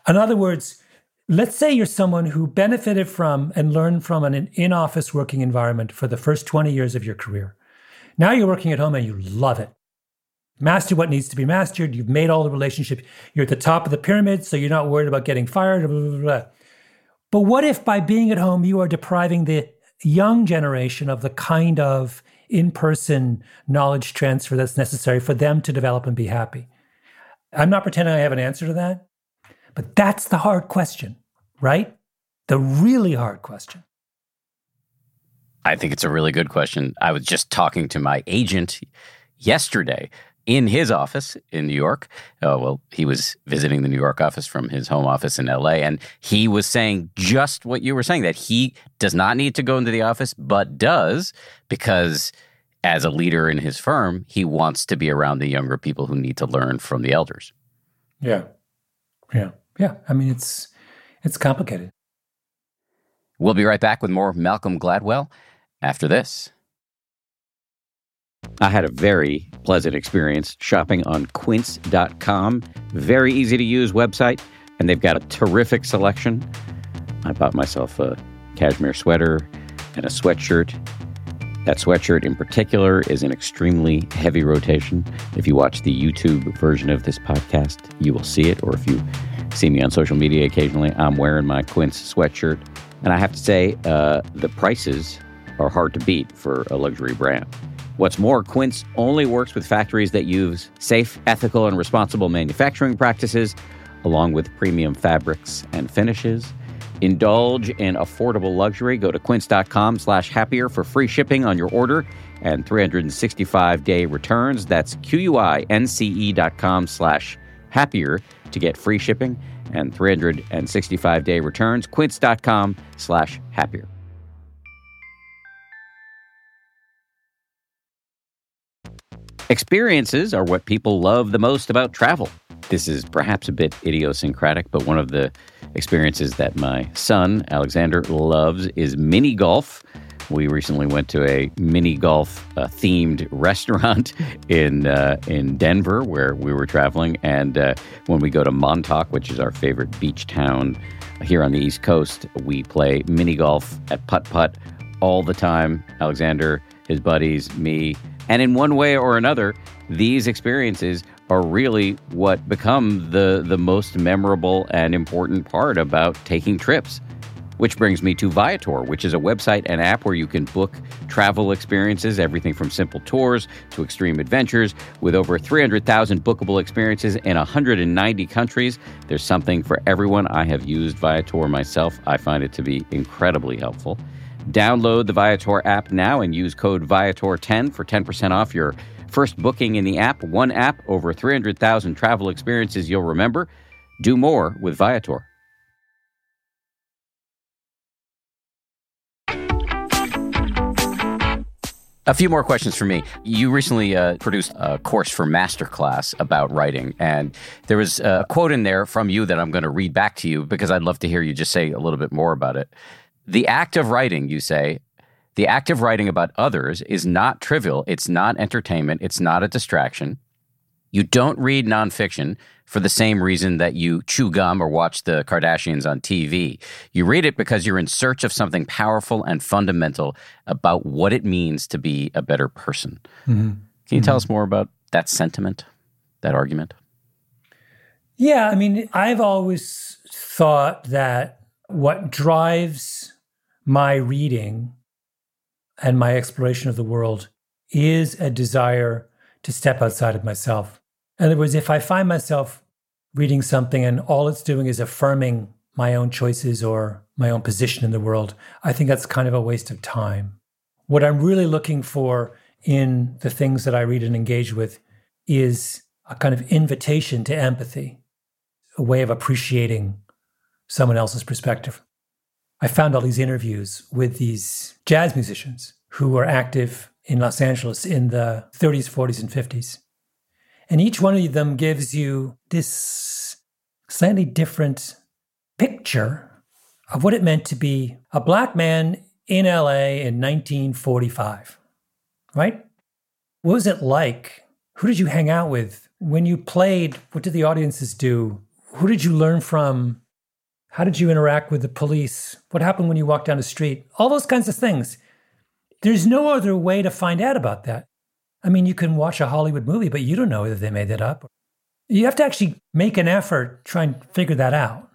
In other words, let's say you're someone who benefited from and learned from an in office working environment for the first 20 years of your career. Now you're working at home and you love it. Master what needs to be mastered. You've made all the relationships. You're at the top of the pyramid, so you're not worried about getting fired. Blah, blah, blah. But what if by being at home, you are depriving the young generation of the kind of in person knowledge transfer that's necessary for them to develop and be happy? I'm not pretending I have an answer to that, but that's the hard question, right? The really hard question. I think it's a really good question. I was just talking to my agent yesterday in his office in New York. Uh, well, he was visiting the New York office from his home office in LA, and he was saying just what you were saying that he does not need to go into the office, but does because as a leader in his firm, he wants to be around the younger people who need to learn from the elders. Yeah. Yeah. Yeah. I mean, it's it's complicated. We'll be right back with more Malcolm Gladwell after this. I had a very pleasant experience shopping on quince.com. Very easy to use website, and they've got a terrific selection. I bought myself a cashmere sweater and a sweatshirt. That sweatshirt in particular is in extremely heavy rotation. If you watch the YouTube version of this podcast, you will see it. Or if you see me on social media occasionally, I'm wearing my Quince sweatshirt. And I have to say, uh, the prices are hard to beat for a luxury brand. What's more, Quince only works with factories that use safe, ethical, and responsible manufacturing practices, along with premium fabrics and finishes. Indulge in affordable luxury. Go to quince.com slash happier for free shipping on your order and 365-day returns. That's Q-U-I-N-C-E dot com slash happier to get free shipping and 365-day returns. Quince.com slash happier. Experiences are what people love the most about travel. This is perhaps a bit idiosyncratic, but one of the experiences that my son, Alexander, loves is mini golf. We recently went to a mini golf uh, themed restaurant in uh, in Denver where we were traveling, and uh, when we go to Montauk, which is our favorite beach town here on the East Coast, we play mini golf at putt putt all the time. Alexander, his buddies, me, and in one way or another, these experiences are really what become the, the most memorable and important part about taking trips. Which brings me to Viator, which is a website and app where you can book travel experiences, everything from simple tours to extreme adventures. With over 300,000 bookable experiences in 190 countries, there's something for everyone. I have used Viator myself. I find it to be incredibly helpful. Download the Viator app now and use code Viator10 for 10% off your first booking in the app. One app, over 300,000 travel experiences you'll remember. Do more with Viator. A few more questions for me. You recently uh, produced a course for Masterclass about writing, and there was a quote in there from you that I'm going to read back to you because I'd love to hear you just say a little bit more about it. The act of writing, you say, the act of writing about others is not trivial. It's not entertainment. It's not a distraction. You don't read nonfiction for the same reason that you chew gum or watch the Kardashians on TV. You read it because you're in search of something powerful and fundamental about what it means to be a better person. Mm-hmm. Can you mm-hmm. tell us more about that sentiment, that argument? Yeah, I mean, I've always thought that what drives my reading and my exploration of the world is a desire to step outside of myself. In other words, if I find myself reading something and all it's doing is affirming my own choices or my own position in the world, I think that's kind of a waste of time. What I'm really looking for in the things that I read and engage with is a kind of invitation to empathy, a way of appreciating someone else's perspective. I found all these interviews with these jazz musicians who were active in Los Angeles in the 30s, 40s, and 50s. And each one of them gives you this slightly different picture of what it meant to be a black man in LA in 1945, right? What was it like? Who did you hang out with? When you played, what did the audiences do? Who did you learn from? How did you interact with the police? What happened when you walked down the street? All those kinds of things. There's no other way to find out about that. I mean, you can watch a Hollywood movie, but you don't know whether they made that up. You have to actually make an effort try and figure that out.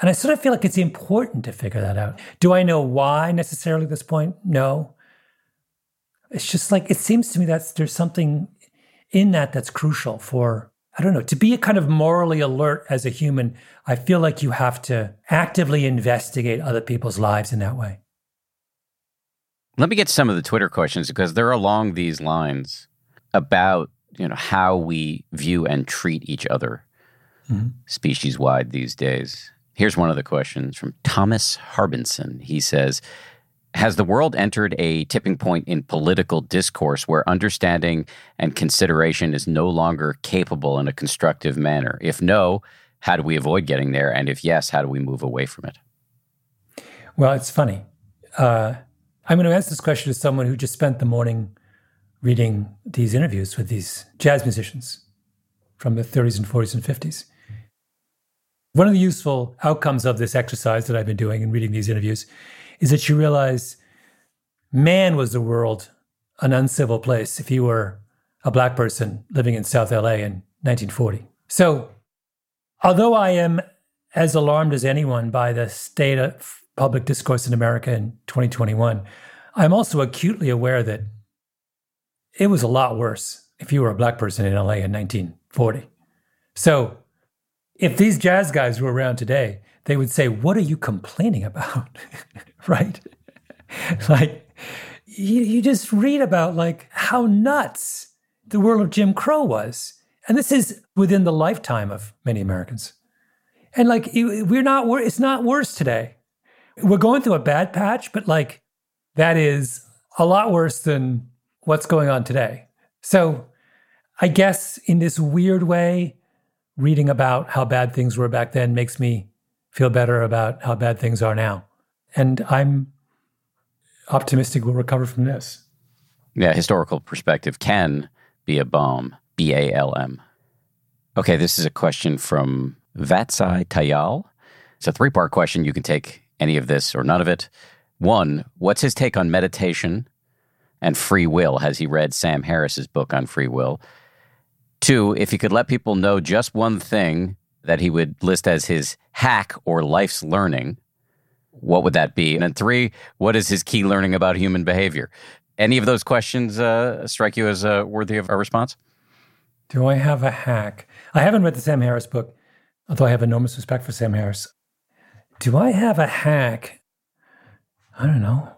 And I sort of feel like it's important to figure that out. Do I know why necessarily at this point? No. It's just like it seems to me that there's something in that that's crucial for I don't know, to be a kind of morally alert as a human, I feel like you have to actively investigate other people's lives in that way. Let me get some of the Twitter questions because they're along these lines about you know how we view and treat each other mm-hmm. species wide these days. Here's one of the questions from Thomas Harbinson. He says, has the world entered a tipping point in political discourse where understanding and consideration is no longer capable in a constructive manner? If no, how do we avoid getting there? And if yes, how do we move away from it? Well, it's funny. Uh, I'm going to ask this question to someone who just spent the morning reading these interviews with these jazz musicians from the 30s and 40s and 50s. One of the useful outcomes of this exercise that I've been doing and reading these interviews is that you realize man was the world an uncivil place if you were a black person living in South LA in 1940. So, although I am as alarmed as anyone by the state of public discourse in America in 2021, I'm also acutely aware that it was a lot worse if you were a black person in LA in 1940. So, if these jazz guys were around today, they would say, What are you complaining about? right? like, you, you just read about like how nuts the world of Jim Crow was. And this is within the lifetime of many Americans. And like, we're not, it's not worse today. We're going through a bad patch, but like, that is a lot worse than what's going on today. So I guess in this weird way, reading about how bad things were back then makes me feel better about how bad things are now. And I'm optimistic we'll recover from this. Yeah, historical perspective can be a balm. B A L M. Okay, this is a question from Vatsai Tayal. It's a three part question. You can take any of this or none of it. One, what's his take on meditation and free will? Has he read Sam Harris's book on free will? Two, if he could let people know just one thing that he would list as his hack or life's learning, what would that be? And then three, what is his key learning about human behavior? Any of those questions uh, strike you as uh, worthy of a response? Do I have a hack? I haven't read the Sam Harris book, although I have enormous respect for Sam Harris. Do I have a hack? I don't know.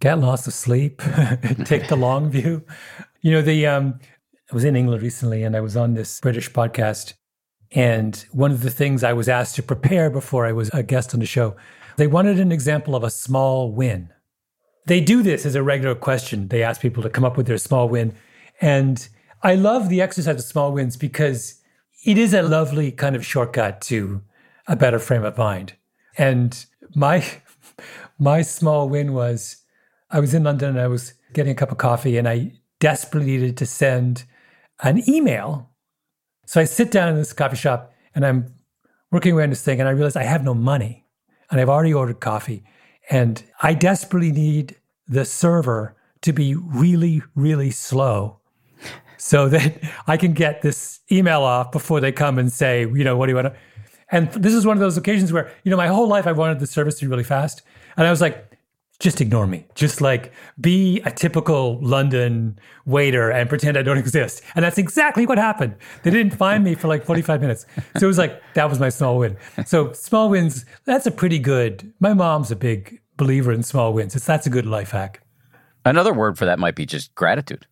Get lost of sleep, take the long view. You know, the um, I was in England recently and I was on this British podcast. And one of the things I was asked to prepare before I was a guest on the show, they wanted an example of a small win. They do this as a regular question. They ask people to come up with their small win. And I love the exercise of small wins because it is a lovely kind of shortcut to a better frame of mind. And my my small win was I was in London and I was getting a cup of coffee and I desperately needed to send an email. So I sit down in this coffee shop and I'm working on this thing and I realize I have no money and I've already ordered coffee and I desperately need the server to be really, really slow so that I can get this email off before they come and say, you know, what do you want to? And this is one of those occasions where, you know, my whole life I wanted the service to be really fast. And I was like, just ignore me. Just like be a typical London waiter and pretend I don't exist. And that's exactly what happened. They didn't find me for like 45 minutes. So it was like, that was my small win. So small wins, that's a pretty good, my mom's a big believer in small wins. It's, that's a good life hack. Another word for that might be just gratitude.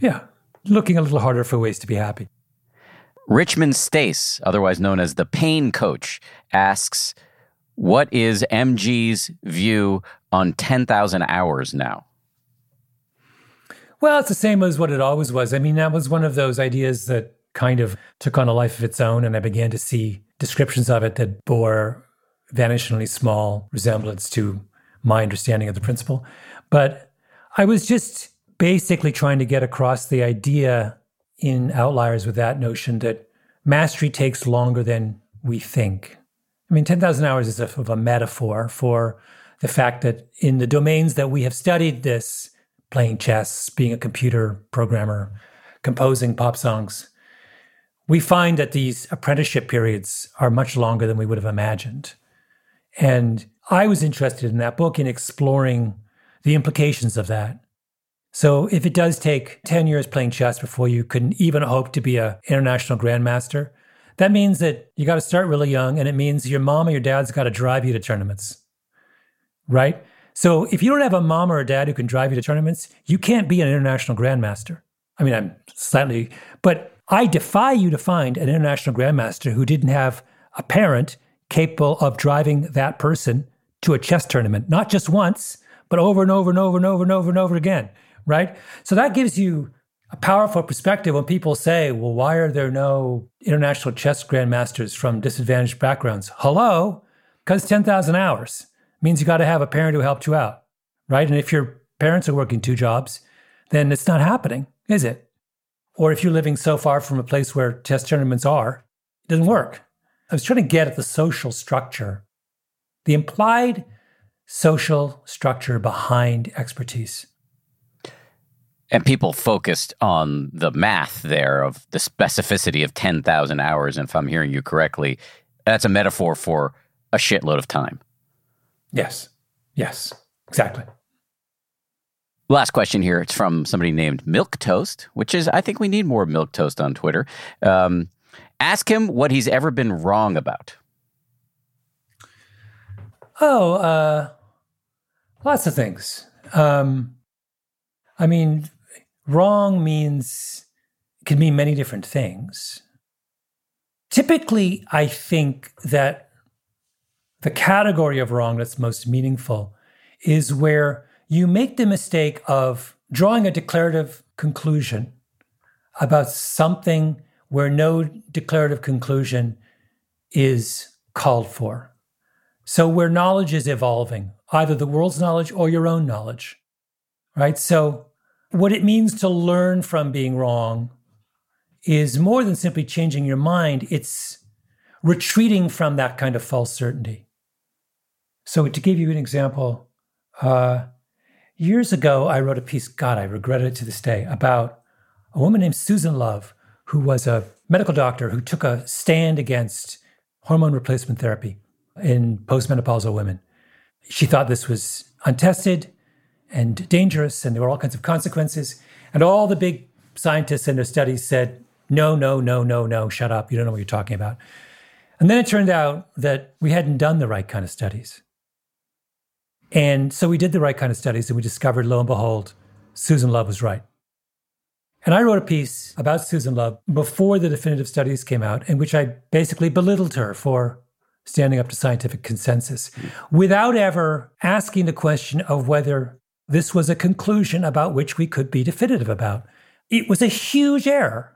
Yeah. Looking a little harder for ways to be happy. Richmond Stace, otherwise known as the pain coach, asks, what is MG's view on 10,000 hours now? Well, it's the same as what it always was. I mean, that was one of those ideas that kind of took on a life of its own, and I began to see descriptions of it that bore vanishingly small resemblance to my understanding of the principle. But I was just basically trying to get across the idea in Outliers with that notion that mastery takes longer than we think. I mean, 10,000 hours is a, of a metaphor for the fact that in the domains that we have studied this, playing chess, being a computer programmer, composing pop songs, we find that these apprenticeship periods are much longer than we would have imagined. And I was interested in that book in exploring the implications of that. So if it does take 10 years playing chess before you can even hope to be an international grandmaster, that means that you got to start really young and it means your mom or your dad's got to drive you to tournaments. Right? So if you don't have a mom or a dad who can drive you to tournaments, you can't be an international grandmaster. I mean, I'm slightly, but I defy you to find an international grandmaster who didn't have a parent capable of driving that person to a chess tournament, not just once, but over and over and over and over and over and over again, right? So that gives you a powerful perspective when people say, well, why are there no international chess grandmasters from disadvantaged backgrounds? Hello? Because 10,000 hours means you got to have a parent who helped you out, right? And if your parents are working two jobs, then it's not happening, is it? Or if you're living so far from a place where chess tournaments are, it doesn't work. I was trying to get at the social structure, the implied social structure behind expertise. And people focused on the math there of the specificity of 10,000 hours. And if I'm hearing you correctly, that's a metaphor for a shitload of time. Yes. Yes. Exactly. Last question here. It's from somebody named Milk Toast, which is, I think we need more Milk Toast on Twitter. Um, ask him what he's ever been wrong about. Oh, uh, lots of things. Um, I mean, wrong means can mean many different things. Typically, I think that the category of wrong that's most meaningful is where you make the mistake of drawing a declarative conclusion about something where no declarative conclusion is called for. So, where knowledge is evolving, either the world's knowledge or your own knowledge, right? So, what it means to learn from being wrong is more than simply changing your mind, it's retreating from that kind of false certainty. So, to give you an example, uh, years ago, I wrote a piece, God, I regret it to this day, about a woman named Susan Love, who was a medical doctor who took a stand against hormone replacement therapy in postmenopausal women. She thought this was untested and dangerous, and there were all kinds of consequences. And all the big scientists in their studies said, no, no, no, no, no, shut up. You don't know what you're talking about. And then it turned out that we hadn't done the right kind of studies. And so we did the right kind of studies and we discovered, lo and behold, Susan Love was right. And I wrote a piece about Susan Love before the definitive studies came out, in which I basically belittled her for standing up to scientific consensus without ever asking the question of whether this was a conclusion about which we could be definitive about. It was a huge error.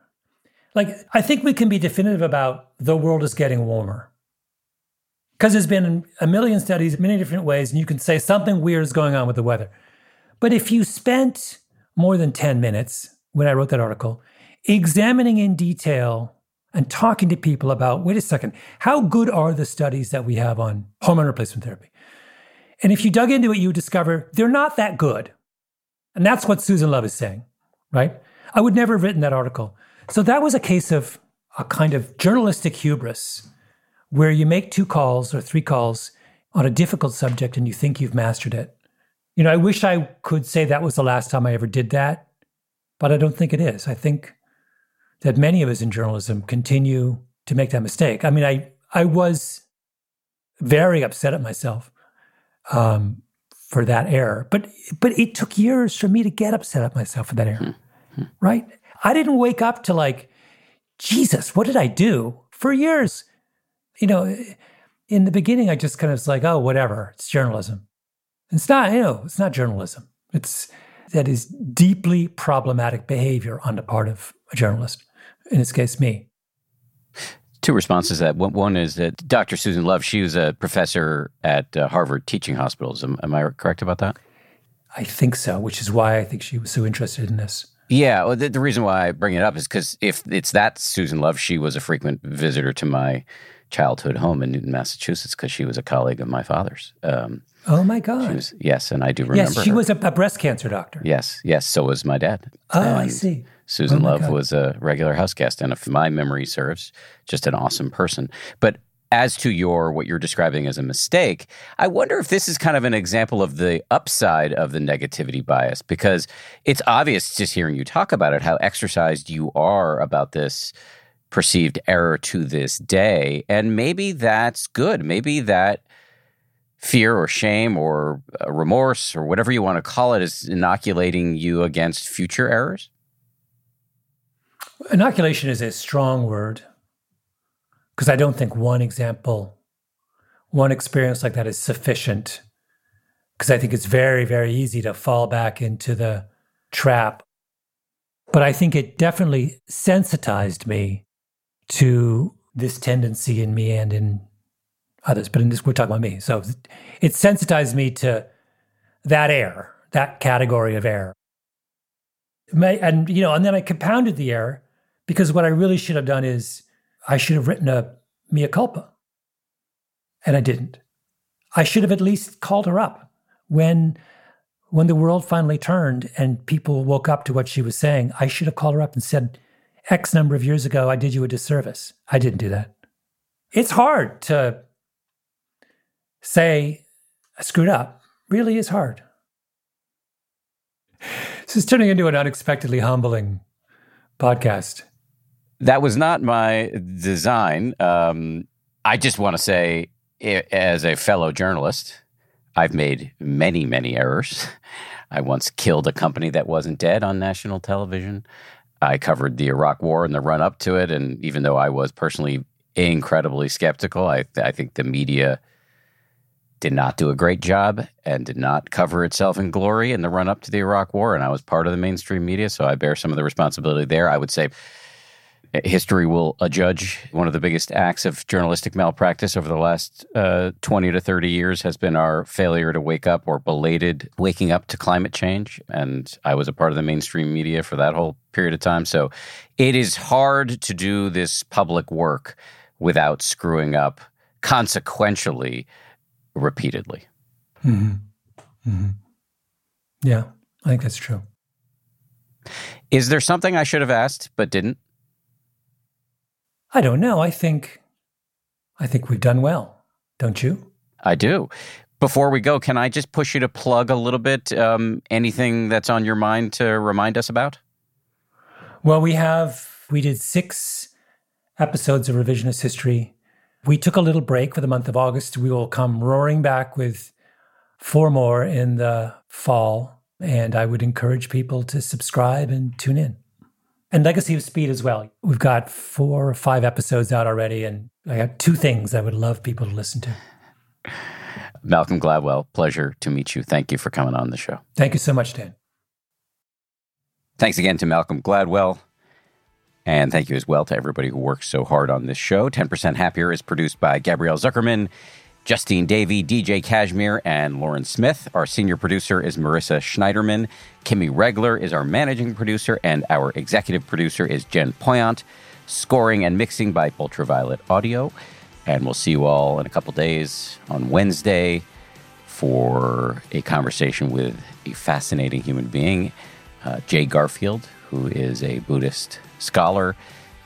Like, I think we can be definitive about the world is getting warmer because there's been a million studies, many different ways, and you can say something weird is going on with the weather. But if you spent more than 10 minutes when I wrote that article examining in detail and talking to people about wait a second, how good are the studies that we have on hormone replacement therapy? And if you dug into it, you would discover they're not that good. And that's what Susan Love is saying, right? I would never have written that article. So that was a case of a kind of journalistic hubris where you make two calls or three calls on a difficult subject and you think you've mastered it. You know, I wish I could say that was the last time I ever did that, but I don't think it is. I think that many of us in journalism continue to make that mistake. I mean, I I was very upset at myself um, for that error, but but it took years for me to get upset at myself for that error. Mm-hmm. Right? I didn't wake up to like, Jesus, what did I do? For years, you know, in the beginning, I just kind of was like, oh, whatever, it's journalism. It's not, you know, it's not journalism. It's that is deeply problematic behavior on the part of a journalist, in this case, me. Two responses to that. One is that Dr. Susan Love, she was a professor at uh, Harvard Teaching Hospitals. Am, am I correct about that? I think so, which is why I think she was so interested in this. Yeah, well, the, the reason why I bring it up is because if it's that Susan Love, she was a frequent visitor to my childhood home in Newton, Massachusetts, because she was a colleague of my father's. Um, oh my God! Was, yes, and I do remember. Yes, she her. was a, a, breast cancer doctor. Yes, yes. So was my dad. Oh, and I see. Susan oh Love God. was a regular house guest, and if my memory serves, just an awesome person. But as to your what you're describing as a mistake, I wonder if this is kind of an example of the upside of the negativity bias because it's obvious just hearing you talk about it how exercised you are about this perceived error to this day and maybe that's good. Maybe that fear or shame or uh, remorse or whatever you want to call it is inoculating you against future errors. Inoculation is a strong word because I don't think one example, one experience like that is sufficient. Because I think it's very, very easy to fall back into the trap. But I think it definitely sensitized me to this tendency in me and in others. But in this, we're talking about me. So it sensitized me to that air, that category of air. And, you know, and then I compounded the error because what I really should have done is I should have written a mea culpa. And I didn't. I should have at least called her up when when the world finally turned and people woke up to what she was saying. I should have called her up and said, X number of years ago, I did you a disservice. I didn't do that. It's hard to say, I screwed up. Really is hard. This is turning into an unexpectedly humbling podcast. That was not my design. Um, I just want to say, as a fellow journalist, I've made many, many errors. I once killed a company that wasn't dead on national television. I covered the Iraq War and the run up to it. And even though I was personally incredibly skeptical, I, I think the media did not do a great job and did not cover itself in glory in the run up to the Iraq War. And I was part of the mainstream media, so I bear some of the responsibility there. I would say history will adjudge one of the biggest acts of journalistic malpractice over the last uh, 20 to 30 years has been our failure to wake up or belated waking up to climate change. And I was a part of the mainstream media for that whole period of time. So it is hard to do this public work without screwing up consequentially repeatedly. Mm-hmm. Mm-hmm. Yeah, I think that's true. Is there something I should have asked but didn't? I don't know. I think I think we've done well, don't you? I do. Before we go, can I just push you to plug a little bit um, anything that's on your mind to remind us about? Well, we have we did six episodes of revisionist history. We took a little break for the month of August. We will come roaring back with four more in the fall, and I would encourage people to subscribe and tune in and Legacy of Speed as well. We've got four or five episodes out already, and I got two things I would love people to listen to. Malcolm Gladwell, pleasure to meet you. Thank you for coming on the show. Thank you so much, Dan. Thanks again to Malcolm Gladwell. And thank you as well to everybody who works so hard on this show. 10% Happier is produced by Gabrielle Zuckerman Justine Davie, DJ Kashmir, and Lauren Smith. Our senior producer is Marissa Schneiderman. Kimmy Regler is our managing producer, and our executive producer is Jen Poyant. Scoring and mixing by Ultraviolet Audio. And we'll see you all in a couple days on Wednesday for a conversation with a fascinating human being, uh, Jay Garfield, who is a Buddhist scholar.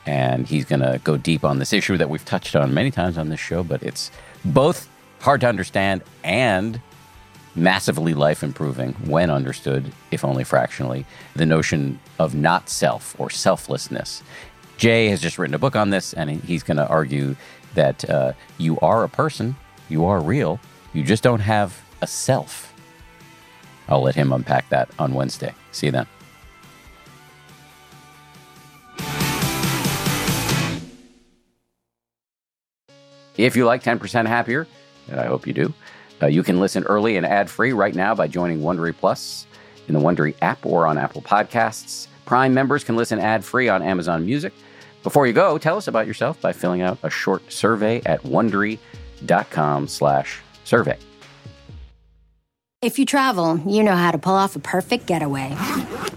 And he's going to go deep on this issue that we've touched on many times on this show, but it's both hard to understand and massively life improving when understood, if only fractionally, the notion of not self or selflessness. Jay has just written a book on this, and he's going to argue that uh, you are a person, you are real, you just don't have a self. I'll let him unpack that on Wednesday. See you then. If you like 10% Happier, and I hope you do, uh, you can listen early and ad free right now by joining Wondery Plus in the Wondery app or on Apple Podcasts. Prime members can listen ad free on Amazon Music. Before you go, tell us about yourself by filling out a short survey at wondery.com/slash survey. If you travel, you know how to pull off a perfect getaway.